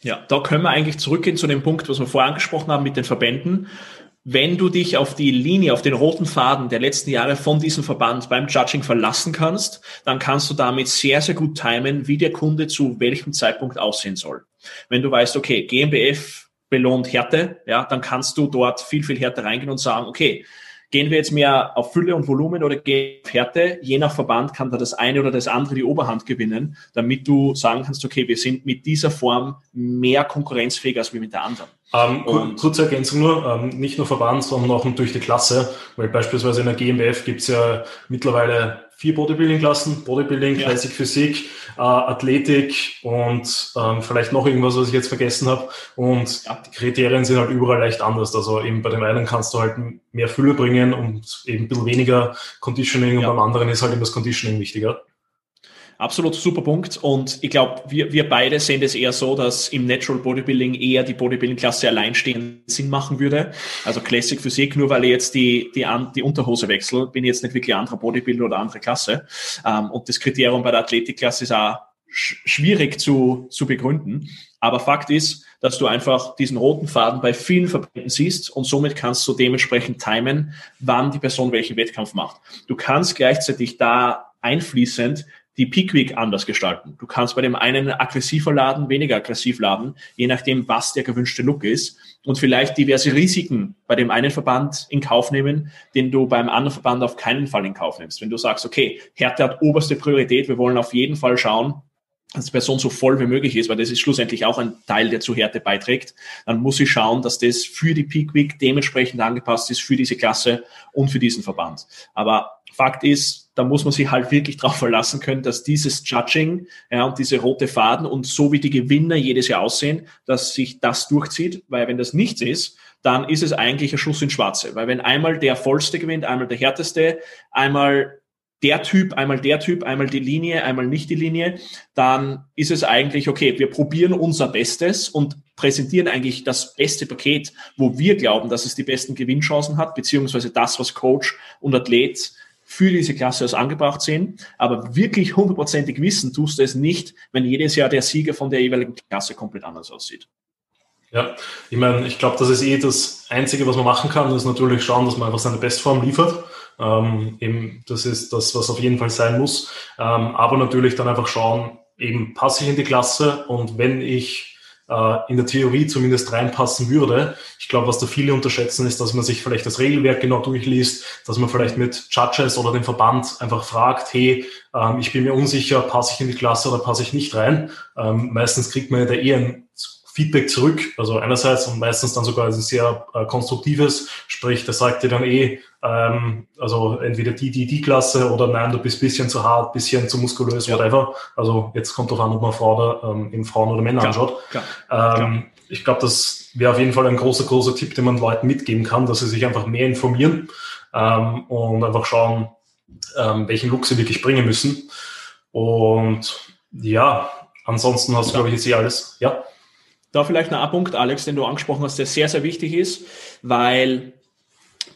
Ja, da können wir eigentlich zurückgehen zu dem Punkt, was wir vorher angesprochen haben mit den Verbänden wenn du dich auf die Linie, auf den roten Faden der letzten Jahre von diesem Verband beim Judging verlassen kannst, dann kannst du damit sehr, sehr gut timen, wie der Kunde zu welchem Zeitpunkt aussehen soll. Wenn du weißt, okay, GmbF belohnt Härte, ja, dann kannst du dort viel, viel härter reingehen und sagen, okay, Gehen wir jetzt mehr auf Fülle und Volumen oder gehen auf Härte? Je nach Verband kann da das eine oder das andere die Oberhand gewinnen, damit du sagen kannst, okay, wir sind mit dieser Form mehr konkurrenzfähig als wir mit der anderen. Ähm, kurze Ergänzung nur, ähm, nicht nur Verband, sondern auch durch die Klasse, weil beispielsweise in der GmbF gibt es ja mittlerweile vier Bodybuilding-Klassen, Bodybuilding, ja. Classic Physik, äh, Athletik und ähm, vielleicht noch irgendwas, was ich jetzt vergessen habe. Und ja. die Kriterien sind halt überall leicht anders. Also eben bei dem einen kannst du halt mehr Fülle bringen und eben ein bisschen weniger Conditioning ja. und beim anderen ist halt eben das Conditioning wichtiger. Absolut super Punkt. Und ich glaube, wir, wir beide sehen das eher so, dass im Natural Bodybuilding eher die Bodybuilding-Klasse alleinstehend Sinn machen würde. Also Classic Physik, nur weil ich jetzt die, die, die Unterhose wechsle, bin ich jetzt nicht wirklich anderer Bodybuilder oder andere Klasse. Ähm, und das Kriterium bei der Athletikklasse ist auch schwierig zu, zu begründen. Aber Fakt ist, dass du einfach diesen roten Faden bei vielen Verbänden siehst und somit kannst du dementsprechend timen, wann die Person welchen Wettkampf macht. Du kannst gleichzeitig da einfließend die Peak Week anders gestalten. Du kannst bei dem einen aggressiver laden, weniger aggressiv laden, je nachdem, was der gewünschte Look ist. Und vielleicht diverse Risiken bei dem einen Verband in Kauf nehmen, den du beim anderen Verband auf keinen Fall in Kauf nimmst. Wenn du sagst, okay, Härte hat oberste Priorität, wir wollen auf jeden Fall schauen, dass die Person so voll wie möglich ist, weil das ist schlussendlich auch ein Teil, der zu Härte beiträgt, dann muss ich schauen, dass das für die Peak Week dementsprechend angepasst ist, für diese Klasse und für diesen Verband. Aber Fakt ist, da muss man sich halt wirklich darauf verlassen können, dass dieses Judging ja, und diese rote Faden und so wie die Gewinner jedes Jahr aussehen, dass sich das durchzieht, weil wenn das nichts ist, dann ist es eigentlich ein Schuss ins Schwarze. Weil wenn einmal der vollste gewinnt, einmal der härteste, einmal der Typ, einmal der Typ, einmal die Linie, einmal nicht die Linie, dann ist es eigentlich, okay, wir probieren unser Bestes und präsentieren eigentlich das beste Paket, wo wir glauben, dass es die besten Gewinnchancen hat, beziehungsweise das, was Coach und Athlet für diese Klasse als angebracht sehen. Aber wirklich hundertprozentig wissen tust du es nicht, wenn jedes Jahr der Sieger von der jeweiligen Klasse komplett anders aussieht. Ja, ich meine, ich glaube, das ist eh das Einzige, was man machen kann, ist natürlich schauen, dass man einfach seine Bestform liefert. Ähm, eben, das ist das, was auf jeden Fall sein muss. Ähm, aber natürlich dann einfach schauen, eben passe ich in die Klasse und wenn ich in der Theorie zumindest reinpassen würde. Ich glaube, was da viele unterschätzen, ist, dass man sich vielleicht das Regelwerk genau durchliest, dass man vielleicht mit Judges oder dem Verband einfach fragt, hey, ähm, ich bin mir unsicher, passe ich in die Klasse oder passe ich nicht rein. Ähm, meistens kriegt man ja da eher ein Feedback zurück. Also einerseits und meistens dann sogar ein sehr äh, konstruktives, sprich, der sagt dir dann eh, ähm, also entweder die, die, die Klasse oder nein, du bist bisschen zu hart, bisschen zu muskulös, ja. whatever. Also jetzt kommt drauf an, ob man Frau oder, ähm, eben Frauen oder Männer klar, anschaut. Klar, ähm, klar. Ich glaube, das wäre auf jeden Fall ein großer, großer Tipp, den man Leuten mitgeben kann, dass sie sich einfach mehr informieren ähm, und einfach schauen, ähm, welchen Look sie wirklich bringen müssen. Und ja, ansonsten hast du, glaube ich, jetzt eh alles. Ja. Da vielleicht noch ein Punkt, Alex, den du angesprochen hast, der sehr, sehr wichtig ist, weil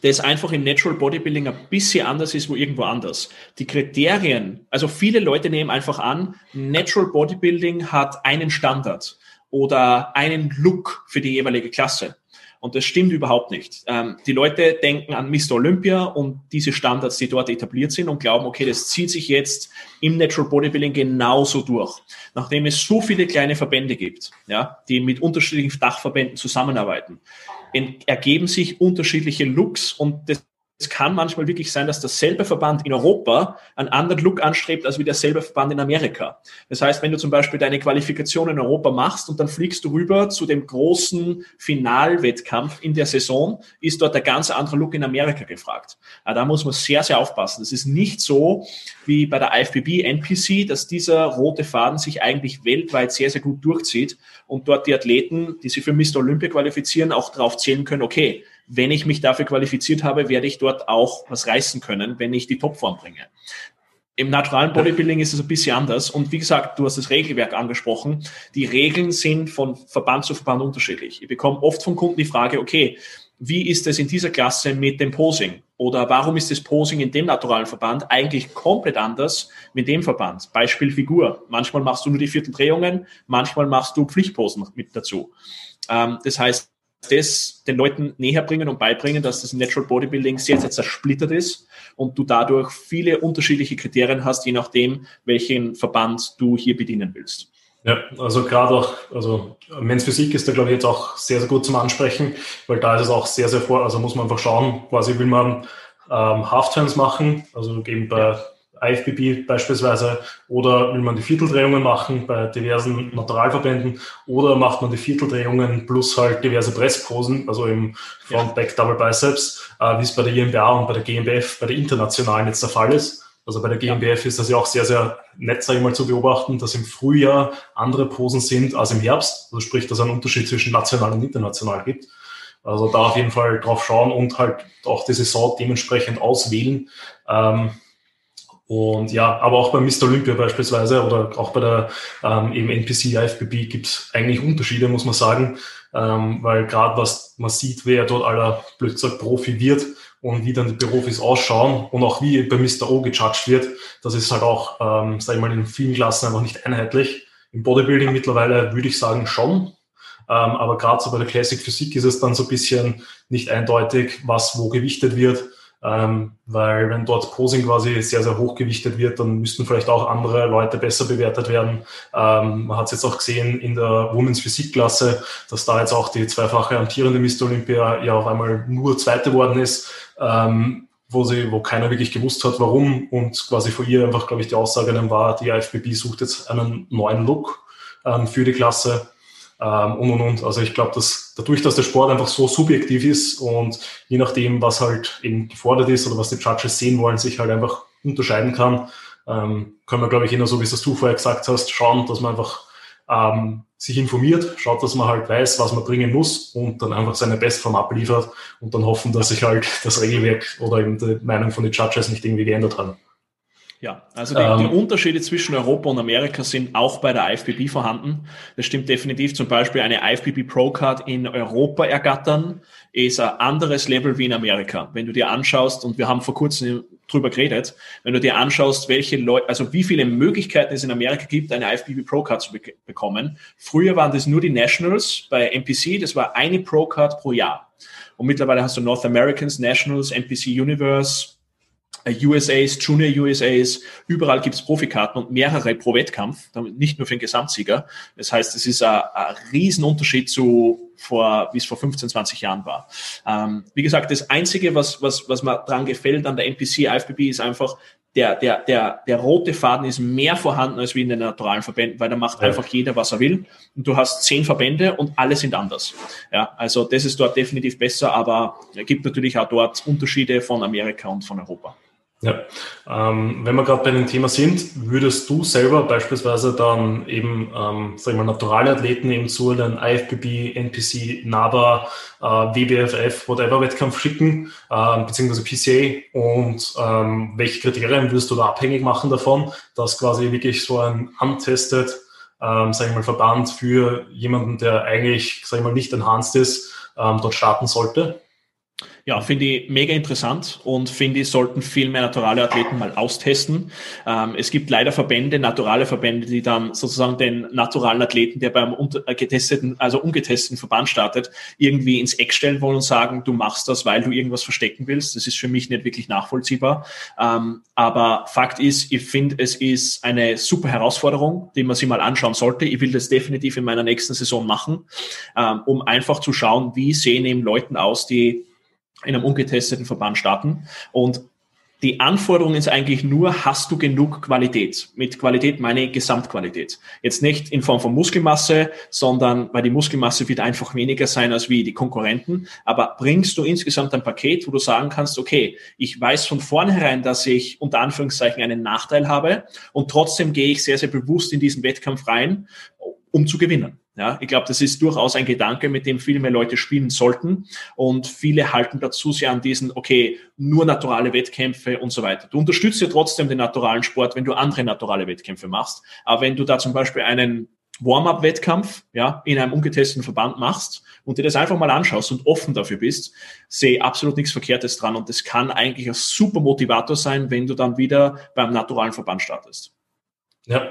das einfach im Natural Bodybuilding ein bisschen anders ist, wo irgendwo anders. Die Kriterien, also viele Leute nehmen einfach an, Natural Bodybuilding hat einen Standard oder einen Look für die jeweilige Klasse. Und das stimmt überhaupt nicht. Ähm, die Leute denken an Mr. Olympia und diese Standards, die dort etabliert sind und glauben, okay, das zieht sich jetzt im Natural Bodybuilding genauso durch. Nachdem es so viele kleine Verbände gibt, ja, die mit unterschiedlichen Dachverbänden zusammenarbeiten, ergeben sich unterschiedliche Looks und das es kann manchmal wirklich sein, dass derselbe Verband in Europa einen anderen Look anstrebt als wie derselbe Verband in Amerika. Das heißt, wenn du zum Beispiel deine Qualifikation in Europa machst und dann fliegst du rüber zu dem großen Finalwettkampf in der Saison, ist dort der ganz andere Look in Amerika gefragt. Aber da muss man sehr, sehr aufpassen. Das ist nicht so wie bei der IFBB NPC, dass dieser rote Faden sich eigentlich weltweit sehr, sehr gut durchzieht und dort die Athleten, die sich für Mr. Olympia qualifizieren, auch darauf zählen können, okay, wenn ich mich dafür qualifiziert habe, werde ich dort auch was reißen können, wenn ich die Topform bringe. Im naturalen Bodybuilding ist es ein bisschen anders. Und wie gesagt, du hast das Regelwerk angesprochen. Die Regeln sind von Verband zu Verband unterschiedlich. Ich bekomme oft von Kunden die Frage, okay, wie ist es in dieser Klasse mit dem Posing? Oder warum ist das Posing in dem naturalen Verband eigentlich komplett anders mit dem Verband? Beispiel Figur. Manchmal machst du nur die Vierteldrehungen, manchmal machst du Pflichtposen mit dazu. Ähm, das heißt, das den Leuten näher bringen und beibringen, dass das Natural Bodybuilding sehr, sehr zersplittert ist und du dadurch viele unterschiedliche Kriterien hast, je nachdem, welchen Verband du hier bedienen willst. Ja, also gerade auch, also Men's Physik ist da glaube ich jetzt auch sehr, sehr gut zum Ansprechen, weil da ist es auch sehr, sehr vor, also muss man einfach schauen, quasi will man ähm, Half-Turns machen, also eben bei IFBB beispielsweise, oder will man die Vierteldrehungen machen bei diversen Naturalverbänden, oder macht man die Vierteldrehungen plus halt diverse Pressposen, also im Front, Back, Double Biceps, äh, wie es bei der IMBA und bei der GmbF, bei der internationalen jetzt der Fall ist. Also bei der GmbF ist das ja auch sehr, sehr nett, sage ich mal, zu beobachten, dass im Frühjahr andere Posen sind als im Herbst. Also sprich, dass es einen Unterschied zwischen national und international gibt. Also da auf jeden Fall drauf schauen und halt auch die Saison dementsprechend auswählen. Ähm, und ja, aber auch bei Mr. Olympia beispielsweise oder auch bei der ähm, eben NPC IFBB gibt es eigentlich Unterschiede, muss man sagen, ähm, weil gerade was man sieht, wer dort aller blöd gesagt Profi wird und wie dann die Profis ausschauen und auch wie bei Mr. O gejudged wird, das ist halt auch, ähm, sag ich mal, in vielen Klassen einfach nicht einheitlich. Im Bodybuilding mittlerweile würde ich sagen schon, ähm, aber gerade so bei der Classic Physik ist es dann so ein bisschen nicht eindeutig, was wo gewichtet wird. Ähm, weil wenn dort Posing quasi sehr, sehr hoch gewichtet wird, dann müssten vielleicht auch andere Leute besser bewertet werden. Ähm, man hat es jetzt auch gesehen in der Women's Physikklasse, dass da jetzt auch die zweifache amtierende Mr. Olympia ja auf einmal nur Zweite worden ist, ähm, wo sie, wo keiner wirklich gewusst hat, warum und quasi vor ihr einfach, glaube ich, die Aussage dann war, die IFBB sucht jetzt einen neuen Look ähm, für die Klasse ähm, und und und. Also ich glaube, dass dadurch, dass der Sport einfach so subjektiv ist und je nachdem, was halt eben gefordert ist oder was die Judges sehen wollen, sich halt einfach unterscheiden kann, ähm, können wir, glaube ich, immer so, wie es du vorher gesagt hast, schauen, dass man einfach ähm, sich informiert, schaut, dass man halt weiß, was man bringen muss und dann einfach seine Bestform abliefert und dann hoffen, dass sich halt das Regelwerk oder eben die Meinung von den Judges nicht irgendwie geändert haben. Ja, also die, ähm, die, Unterschiede zwischen Europa und Amerika sind auch bei der IFBB vorhanden. Das stimmt definitiv. Zum Beispiel eine IFBB Pro Card in Europa ergattern ist ein anderes Level wie in Amerika. Wenn du dir anschaust, und wir haben vor kurzem drüber geredet. Wenn du dir anschaust, welche Leute, also wie viele Möglichkeiten es in Amerika gibt, eine IFBB Pro Card zu be bekommen. Früher waren das nur die Nationals bei NPC, das war eine Pro Card pro Jahr. Und mittlerweile hast du North Americans, Nationals, NPC Universe, USAs, Junior USAs, überall gibt es Profikarten und mehrere pro Wettkampf, nicht nur für den Gesamtsieger. Das heißt, es ist ein, ein Riesenunterschied zu vor, wie es vor 15, 20 Jahren war. Ähm, wie gesagt, das Einzige, was, was, was mir dran gefällt an der NPC IFBB ist einfach, der, der, der, der rote Faden ist mehr vorhanden als wie in den naturalen Verbänden, weil da macht ja. einfach jeder, was er will. Und du hast zehn Verbände und alle sind anders. Ja, also das ist dort definitiv besser, aber es gibt natürlich auch dort Unterschiede von Amerika und von Europa. Ja, ähm, wenn wir gerade bei dem Thema sind, würdest du selber beispielsweise dann eben, ähm, sag ich mal, naturale Athleten eben zu einem IFBB, NPC, NABA, äh, WBFF, whatever Wettkampf schicken, äh, beziehungsweise PCA und ähm, welche Kriterien würdest du da abhängig machen davon, dass quasi wirklich so ein untested, ähm, sag ich mal, Verband für jemanden, der eigentlich, sag ich mal, nicht enhanced ist, ähm, dort starten sollte? Ja, finde ich mega interessant und finde ich, sollten viel mehr naturale Athleten mal austesten. Ähm, es gibt leider Verbände, naturale Verbände, die dann sozusagen den naturalen Athleten, der beim äh, getesteten, also ungetesteten Verband startet, irgendwie ins Eck stellen wollen und sagen, du machst das, weil du irgendwas verstecken willst. Das ist für mich nicht wirklich nachvollziehbar. Ähm, aber Fakt ist, ich finde, es ist eine super Herausforderung, die man sich mal anschauen sollte. Ich will das definitiv in meiner nächsten Saison machen, ähm, um einfach zu schauen, wie sehen eben Leuten aus, die in einem ungetesteten Verband starten. Und die Anforderung ist eigentlich nur, hast du genug Qualität? Mit Qualität meine ich Gesamtqualität. Jetzt nicht in Form von Muskelmasse, sondern weil die Muskelmasse wird einfach weniger sein als wie die Konkurrenten. Aber bringst du insgesamt ein Paket, wo du sagen kannst, okay, ich weiß von vornherein, dass ich unter Anführungszeichen einen Nachteil habe und trotzdem gehe ich sehr, sehr bewusst in diesen Wettkampf rein, um zu gewinnen. Ja, ich glaube, das ist durchaus ein Gedanke, mit dem viel mehr Leute spielen sollten. Und viele halten dazu sehr an diesen, okay, nur naturale Wettkämpfe und so weiter. Du unterstützt ja trotzdem den naturalen Sport, wenn du andere naturale Wettkämpfe machst. Aber wenn du da zum Beispiel einen Warm-up-Wettkampf ja, in einem ungetesteten Verband machst und dir das einfach mal anschaust und offen dafür bist, sehe absolut nichts Verkehrtes dran. Und das kann eigentlich ein super Motivator sein, wenn du dann wieder beim naturalen Verband startest. Ja,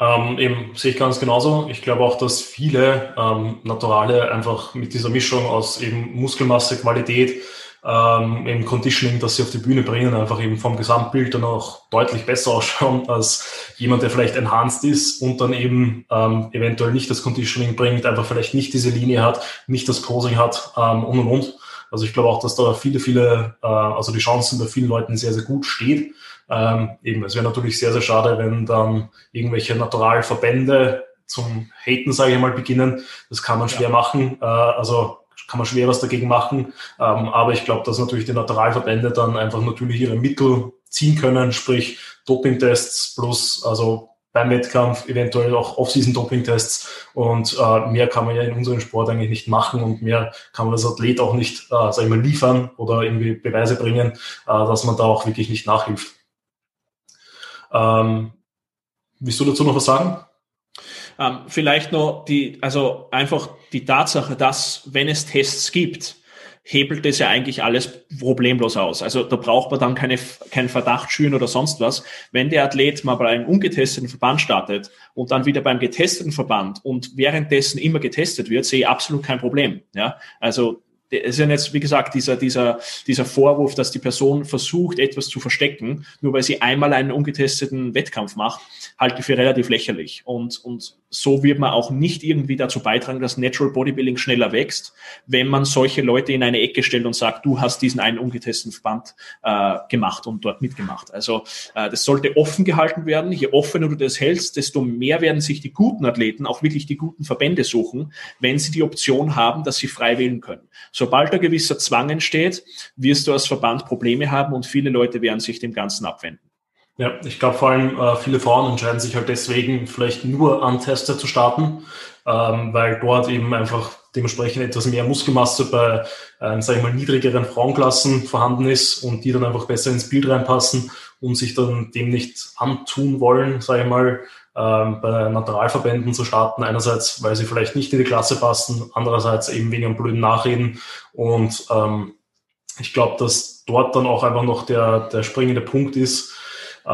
ähm, eben sehe ich ganz genauso. Ich glaube auch, dass viele ähm, Naturale einfach mit dieser Mischung aus eben Muskelmasse, Qualität, ähm, eben Conditioning, dass sie auf die Bühne bringen, einfach eben vom Gesamtbild dann auch deutlich besser ausschauen als jemand, der vielleicht enhanced ist und dann eben ähm, eventuell nicht das Conditioning bringt, einfach vielleicht nicht diese Linie hat, nicht das Posing hat ähm, und und und. Also ich glaube auch, dass da viele, viele, äh, also die Chancen bei vielen Leuten sehr, sehr gut steht. Ähm, eben, es wäre natürlich sehr, sehr schade, wenn dann irgendwelche Naturalverbände zum Haten, sage ich mal, beginnen. Das kann man schwer ja. machen. Äh, also kann man schwer was dagegen machen. Ähm, aber ich glaube, dass natürlich die Naturalverbände dann einfach natürlich ihre Mittel ziehen können, sprich Dopingtests plus also beim Wettkampf eventuell auch Off-Season-Doping-Tests und äh, mehr kann man ja in unserem Sport eigentlich nicht machen und mehr kann man als Athlet auch nicht, äh, sag ich mal, liefern oder irgendwie Beweise bringen, äh, dass man da auch wirklich nicht nachhilft. Ähm, willst du dazu noch was sagen? Ähm, vielleicht noch die, also einfach die Tatsache, dass wenn es Tests gibt, hebelt es ja eigentlich alles problemlos aus. Also da braucht man dann keine, keinen Verdacht schüren oder sonst was. Wenn der Athlet mal bei einem ungetesteten Verband startet und dann wieder beim getesteten Verband und währenddessen immer getestet wird, sehe ich absolut kein Problem. Ja, also es ist ja jetzt, wie gesagt, dieser, dieser, dieser Vorwurf, dass die Person versucht, etwas zu verstecken, nur weil sie einmal einen ungetesteten Wettkampf macht, halte ich für relativ lächerlich. Und, und so wird man auch nicht irgendwie dazu beitragen, dass Natural Bodybuilding schneller wächst, wenn man solche Leute in eine Ecke stellt und sagt, du hast diesen einen ungetesteten Verband äh, gemacht und dort mitgemacht. Also äh, das sollte offen gehalten werden. Je offener du das hältst, desto mehr werden sich die guten Athleten auch wirklich die guten Verbände suchen, wenn sie die Option haben, dass sie frei wählen können. Sobald ein gewisser Zwang entsteht, wirst du als Verband Probleme haben und viele Leute werden sich dem Ganzen abwenden. Ja, ich glaube vor allem äh, viele Frauen entscheiden sich halt deswegen vielleicht nur an Tester zu starten, ähm, weil dort eben einfach dementsprechend etwas mehr Muskelmasse bei, ähm, sage ich mal, niedrigeren Frauenklassen vorhanden ist und die dann einfach besser ins Bild reinpassen und sich dann dem nicht antun wollen, sage ich mal, ähm, bei Naturalverbänden zu starten. Einerseits, weil sie vielleicht nicht in die Klasse passen, andererseits eben wegen einem blöden Nachreden und ähm, ich glaube, dass dort dann auch einfach noch der, der springende Punkt ist,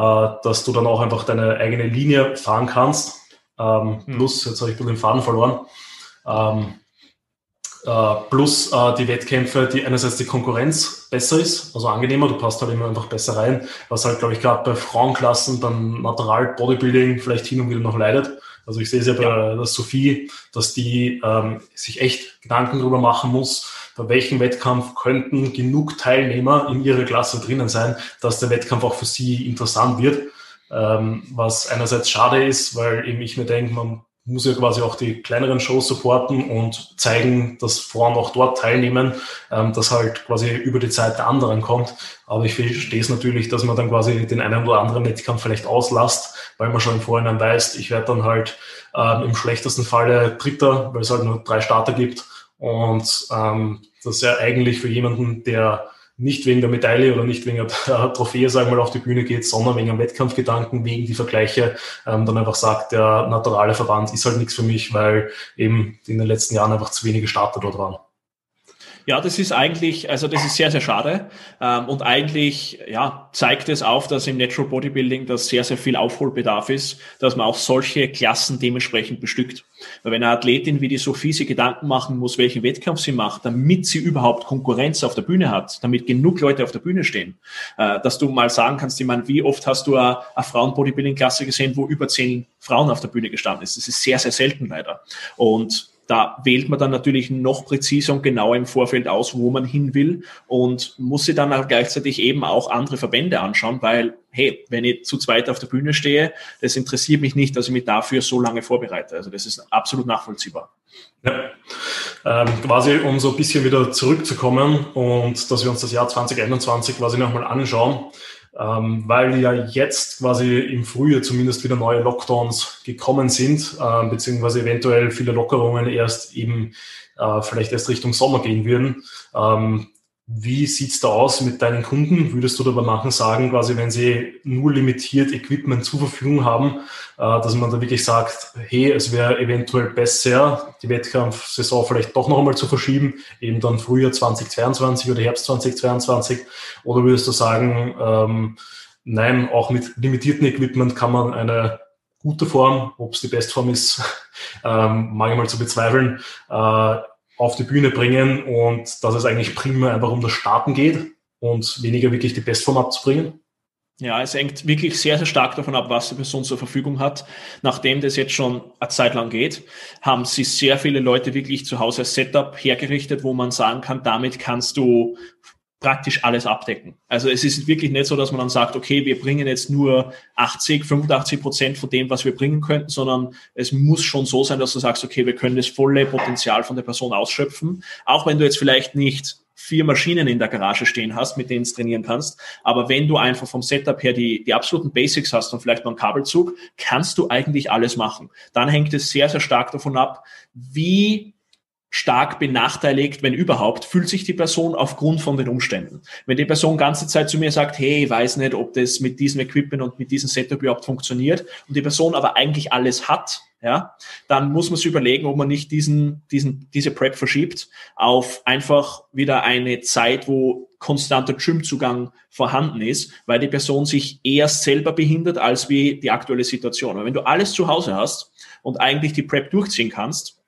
dass du dann auch einfach deine eigene Linie fahren kannst. Ähm, hm. Plus, jetzt habe ich ein bisschen den Faden verloren. Ähm, äh, plus äh, die Wettkämpfe, die einerseits die Konkurrenz besser ist, also angenehmer, du passt halt immer einfach besser rein, was halt, glaube ich, gerade bei Frauenklassen beim Natural Bodybuilding vielleicht hin und wieder noch leidet. Also ich sehe es ja bei ja. der Sophie, dass die ähm, sich echt Gedanken darüber machen muss, bei welchem Wettkampf könnten genug Teilnehmer in ihrer Klasse drinnen sein, dass der Wettkampf auch für sie interessant wird. Ähm, was einerseits schade ist, weil eben ich mir denke, man muss ja quasi auch die kleineren Shows supporten und zeigen, dass Frauen auch dort teilnehmen, ähm, dass halt quasi über die Zeit der anderen kommt. Aber ich verstehe es natürlich, dass man dann quasi den einen oder anderen Wettkampf vielleicht auslasst, weil man schon im Vorhinein weiß, ich werde dann halt ähm, im schlechtesten Falle Dritter, weil es halt nur drei Starter gibt. Und ähm, das ist ja eigentlich für jemanden, der nicht wegen der Medaille oder nicht wegen der Trophäe, sagen wir mal, auf die Bühne geht, sondern wegen dem Wettkampfgedanken, wegen die Vergleiche, ähm, dann einfach sagt, der naturale Verband ist halt nichts für mich, weil eben in den letzten Jahren einfach zu wenige Starter dort waren. Ja, das ist eigentlich, also das ist sehr, sehr schade. Ähm, und eigentlich, ja, zeigt es auf, dass im Natural Bodybuilding das sehr, sehr viel Aufholbedarf ist, dass man auch solche Klassen dementsprechend bestückt. Weil wenn eine Athletin wie die Sophie sich Gedanken machen muss, welchen Wettkampf sie macht, damit sie überhaupt Konkurrenz auf der Bühne hat, damit genug Leute auf der Bühne stehen, äh, dass du mal sagen kannst, ich meine, wie oft hast du eine, eine Frauen-Bodybuilding-Klasse gesehen, wo über zehn Frauen auf der Bühne gestanden ist? Das ist sehr, sehr selten leider. Und da wählt man dann natürlich noch präziser und genauer im Vorfeld aus, wo man hin will und muss sich dann auch gleichzeitig eben auch andere Verbände anschauen, weil, hey, wenn ich zu zweit auf der Bühne stehe, das interessiert mich nicht, dass ich mich dafür so lange vorbereite. Also das ist absolut nachvollziehbar. Ja. Ähm, quasi, um so ein bisschen wieder zurückzukommen und dass wir uns das Jahr 2021 quasi nochmal anschauen ähm, weil ja jetzt quasi im Frühjahr zumindest wieder neue Lockdowns gekommen sind, äh, beziehungsweise eventuell viele Lockerungen erst eben äh, vielleicht erst Richtung Sommer gehen würden. Ähm, wie sieht's da aus mit deinen Kunden? Würdest du dabei machen sagen, quasi, wenn sie nur limitiert Equipment zur Verfügung haben, äh, dass man da wirklich sagt, hey, es wäre eventuell besser, die Wettkampfsaison vielleicht doch noch einmal zu verschieben, eben dann Frühjahr 2022 oder Herbst 2022? Oder würdest du sagen, ähm, nein, auch mit limitiertem Equipment kann man eine gute Form, ob es die Bestform ist, ähm, mag zu bezweifeln, äh, auf die Bühne bringen und dass es eigentlich primär einfach um das Starten geht und weniger wirklich die Bestform abzubringen? Ja, es hängt wirklich sehr, sehr stark davon ab, was die Person zur Verfügung hat. Nachdem das jetzt schon eine Zeit lang geht, haben sie sehr viele Leute wirklich zu Hause als Setup hergerichtet, wo man sagen kann, damit kannst du praktisch alles abdecken. Also es ist wirklich nicht so, dass man dann sagt, okay, wir bringen jetzt nur 80, 85 Prozent von dem, was wir bringen könnten, sondern es muss schon so sein, dass du sagst, okay, wir können das volle Potenzial von der Person ausschöpfen. Auch wenn du jetzt vielleicht nicht vier Maschinen in der Garage stehen hast, mit denen du trainieren kannst. Aber wenn du einfach vom Setup her die, die absoluten Basics hast und vielleicht noch einen Kabelzug, kannst du eigentlich alles machen. Dann hängt es sehr, sehr stark davon ab, wie stark benachteiligt, wenn überhaupt, fühlt sich die Person aufgrund von den Umständen. Wenn die Person ganze Zeit zu mir sagt, hey, ich weiß nicht, ob das mit diesem Equipment und mit diesem Setup überhaupt funktioniert und die Person aber eigentlich alles hat, ja, dann muss man sich überlegen, ob man nicht diesen, diesen, diese Prep verschiebt auf einfach wieder eine Zeit, wo konstanter Gymzugang vorhanden ist, weil die Person sich eher selber behindert als wie die aktuelle Situation. Aber wenn du alles zu Hause hast und eigentlich die Prep durchziehen kannst,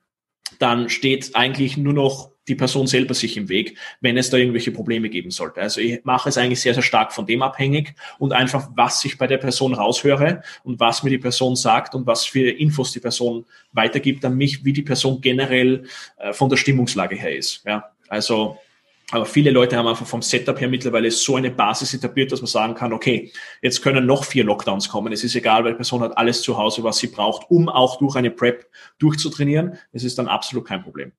dann steht eigentlich nur noch die Person selber sich im Weg, wenn es da irgendwelche Probleme geben sollte. Also ich mache es eigentlich sehr, sehr stark von dem abhängig und einfach, was ich bei der Person raushöre und was mir die Person sagt und was für Infos die Person weitergibt an mich, wie die Person generell äh, von der Stimmungslage her ist. Ja, also aber viele Leute haben einfach vom Setup her mittlerweile so eine Basis etabliert, dass man sagen kann, okay, jetzt können noch vier Lockdowns kommen. Es ist egal, weil die Person hat alles zu Hause, was sie braucht, um auch durch eine Prep durchzutrainieren. Es ist dann absolut kein Problem.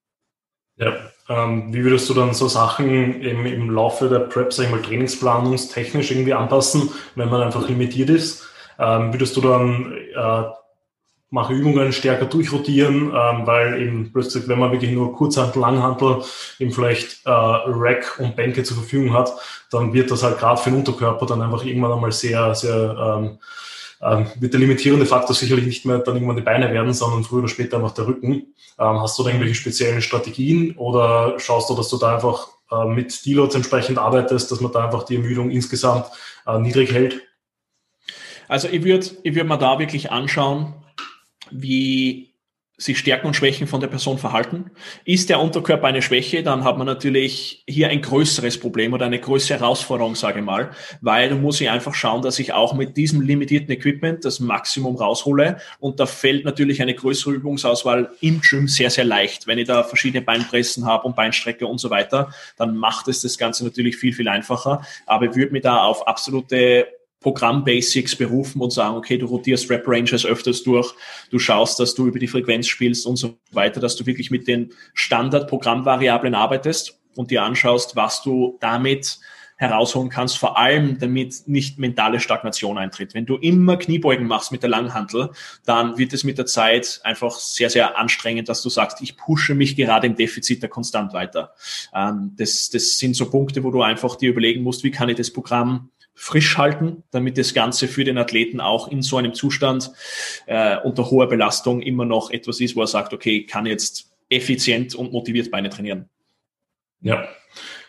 Ja, ähm, wie würdest du dann so Sachen im, im Laufe der Prep, sag ich mal, trainingsplanungstechnisch irgendwie anpassen, wenn man einfach limitiert ist? Ähm, würdest du dann äh, mache Übungen stärker durchrotieren, ähm, weil eben plötzlich, wenn man wirklich nur Kurzhantel, Langhantel, eben vielleicht äh, Rack und Bänke zur Verfügung hat, dann wird das halt gerade für den Unterkörper dann einfach irgendwann einmal sehr, sehr, ähm, ähm, wird der limitierende Faktor sicherlich nicht mehr dann irgendwann die Beine werden, sondern früher oder später einfach der Rücken. Ähm, hast du da irgendwelche speziellen Strategien oder schaust du, dass du da einfach äh, mit Deloads entsprechend arbeitest, dass man da einfach die Ermüdung insgesamt äh, niedrig hält? Also ich würde ich würd mir da wirklich anschauen, wie sich Stärken und Schwächen von der Person verhalten. Ist der Unterkörper eine Schwäche, dann hat man natürlich hier ein größeres Problem oder eine größere Herausforderung, sage ich mal, weil du musst ich einfach schauen, dass ich auch mit diesem limitierten Equipment das Maximum raushole und da fällt natürlich eine größere Übungsauswahl im Gym sehr, sehr leicht. Wenn ich da verschiedene Beinpressen habe und Beinstrecke und so weiter, dann macht es das Ganze natürlich viel, viel einfacher, aber ich würde mir da auf absolute Programm-Basics berufen und sagen, okay, du rotierst Rap-Ranges öfters durch, du schaust, dass du über die Frequenz spielst und so weiter, dass du wirklich mit den Standard-Programmvariablen arbeitest und dir anschaust, was du damit herausholen kannst, vor allem damit nicht mentale Stagnation eintritt. Wenn du immer Kniebeugen machst mit der Langhantel, dann wird es mit der Zeit einfach sehr, sehr anstrengend, dass du sagst, ich pushe mich gerade im Defizit da konstant weiter. Ähm, das, das sind so Punkte, wo du einfach dir überlegen musst, wie kann ich das Programm frisch halten, damit das Ganze für den Athleten auch in so einem Zustand äh, unter hoher Belastung immer noch etwas ist, wo er sagt, okay, ich kann jetzt effizient und motiviert Beine trainieren. Ja,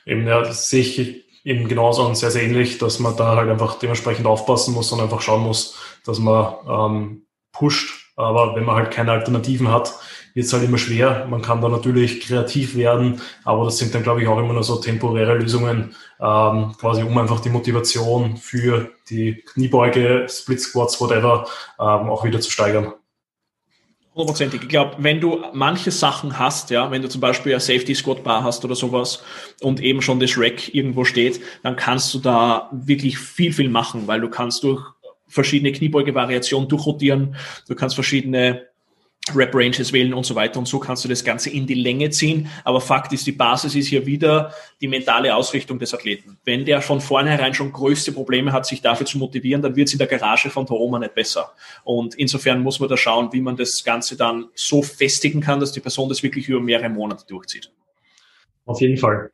eben, ja, das sehe ich eben genauso und sehr, sehr ähnlich, dass man da halt einfach dementsprechend aufpassen muss und einfach schauen muss, dass man ähm, pusht. Aber wenn man halt keine Alternativen hat, wird halt immer schwer. Man kann da natürlich kreativ werden, aber das sind dann, glaube ich, auch immer nur so temporäre Lösungen, ähm, quasi um einfach die Motivation für die Kniebeuge, Split Squats, whatever, ähm, auch wieder zu steigern. Hundertprozentig. Ich glaube, wenn du manche Sachen hast, ja, wenn du zum Beispiel eine Safety Squat Bar hast oder sowas und eben schon das Rack irgendwo steht, dann kannst du da wirklich viel, viel machen, weil du kannst durch verschiedene Kniebeuge-Variationen durchrotieren, du kannst verschiedene Rap-Ranges wählen und so weiter. Und so kannst du das Ganze in die Länge ziehen. Aber Fakt ist, die Basis ist hier wieder die mentale Ausrichtung des Athleten. Wenn der von vornherein schon größte Probleme hat, sich dafür zu motivieren, dann wird es in der Garage von Toroma nicht besser. Und insofern muss man da schauen, wie man das Ganze dann so festigen kann, dass die Person das wirklich über mehrere Monate durchzieht. Auf jeden Fall.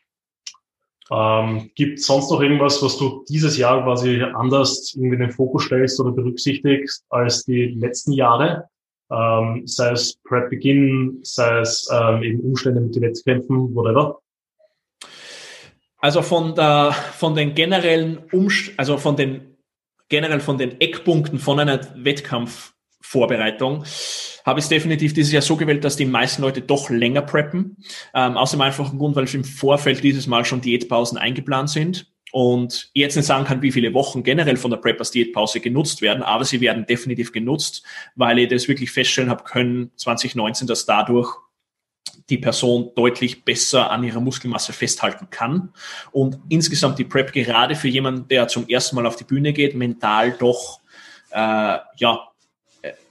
Ähm, Gibt sonst noch irgendwas, was du dieses Jahr quasi anders irgendwie in den Fokus stellst oder berücksichtigst als die letzten Jahre? Ähm, sei es Prep-Beginn, sei es ähm, eben Umstände mit den Wettkämpfen, whatever? Also von der, von den generellen Umst also von den, generell von den Eckpunkten von einer Wettkampfvorbereitung habe ich es definitiv dieses Jahr so gewählt, dass die meisten Leute doch länger preppen. Ähm, aus dem einfachen Grund, weil im Vorfeld dieses Mal schon Diätpausen eingeplant sind und jetzt nicht sagen kann, wie viele Wochen generell von der Preppers Diätpause genutzt werden, aber sie werden definitiv genutzt, weil ich das wirklich feststellen habe können 2019, dass dadurch die Person deutlich besser an ihrer Muskelmasse festhalten kann und insgesamt die Prep gerade für jemanden, der zum ersten Mal auf die Bühne geht, mental doch äh, ja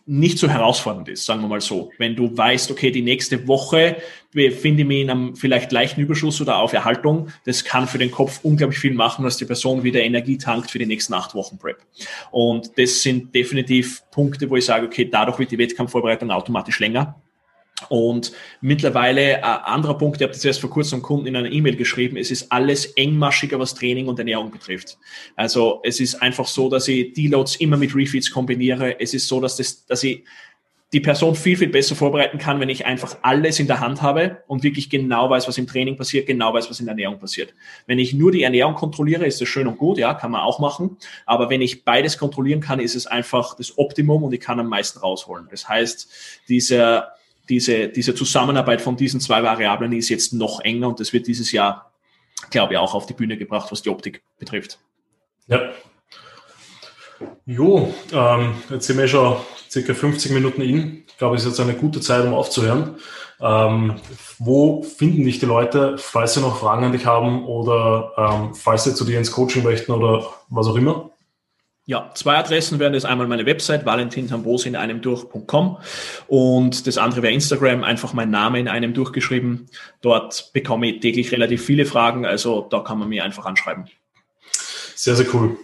nicht so herausfordernd ist, sagen wir mal so. Wenn du weißt, okay, die nächste Woche befinde ich mich in einem vielleicht leichten Überschuss oder auf Erhaltung, das kann für den Kopf unglaublich viel machen, dass die Person wieder Energie tankt für die nächsten acht Wochen Prep. Und das sind definitiv Punkte, wo ich sage, okay, dadurch wird die Wettkampfvorbereitung automatisch länger. Und mittlerweile, äh, anderer Punkt, ich habe das erst vor kurzem Kunden in einer E-Mail geschrieben, es ist alles engmaschiger, was Training und Ernährung betrifft. Also es ist einfach so, dass ich Deloads immer mit Refeeds kombiniere. Es ist so, dass, das, dass ich die Person viel, viel besser vorbereiten kann, wenn ich einfach alles in der Hand habe und wirklich genau weiß, was im Training passiert, genau weiß, was in der Ernährung passiert. Wenn ich nur die Ernährung kontrolliere, ist das schön und gut, ja, kann man auch machen. Aber wenn ich beides kontrollieren kann, ist es einfach das Optimum und ich kann am meisten rausholen. Das heißt, dieser diese, diese Zusammenarbeit von diesen zwei Variablen ist jetzt noch enger und das wird dieses Jahr, glaube ich, auch auf die Bühne gebracht, was die Optik betrifft. Ja. Jo, ähm, jetzt sind wir schon circa 50 Minuten in. Ich glaube, es ist jetzt eine gute Zeit, um aufzuhören. Ähm, wo finden dich die Leute, falls sie noch Fragen an dich haben oder ähm, falls sie zu dir ins Coaching möchten oder was auch immer? Ja, zwei Adressen wären das einmal meine Website, valentintambose in einem durch.com und das andere wäre Instagram, einfach mein Name in einem durchgeschrieben. Dort bekomme ich täglich relativ viele Fragen, also da kann man mir einfach anschreiben. Sehr, sehr cool.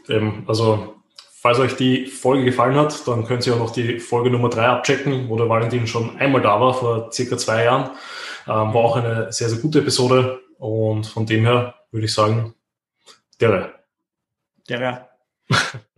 Also, falls euch die Folge gefallen hat, dann könnt ihr auch noch die Folge Nummer drei abchecken, wo der Valentin schon einmal da war, vor circa zwei Jahren. Ähm, war auch eine sehr, sehr gute Episode und von dem her würde ich sagen, der. Der.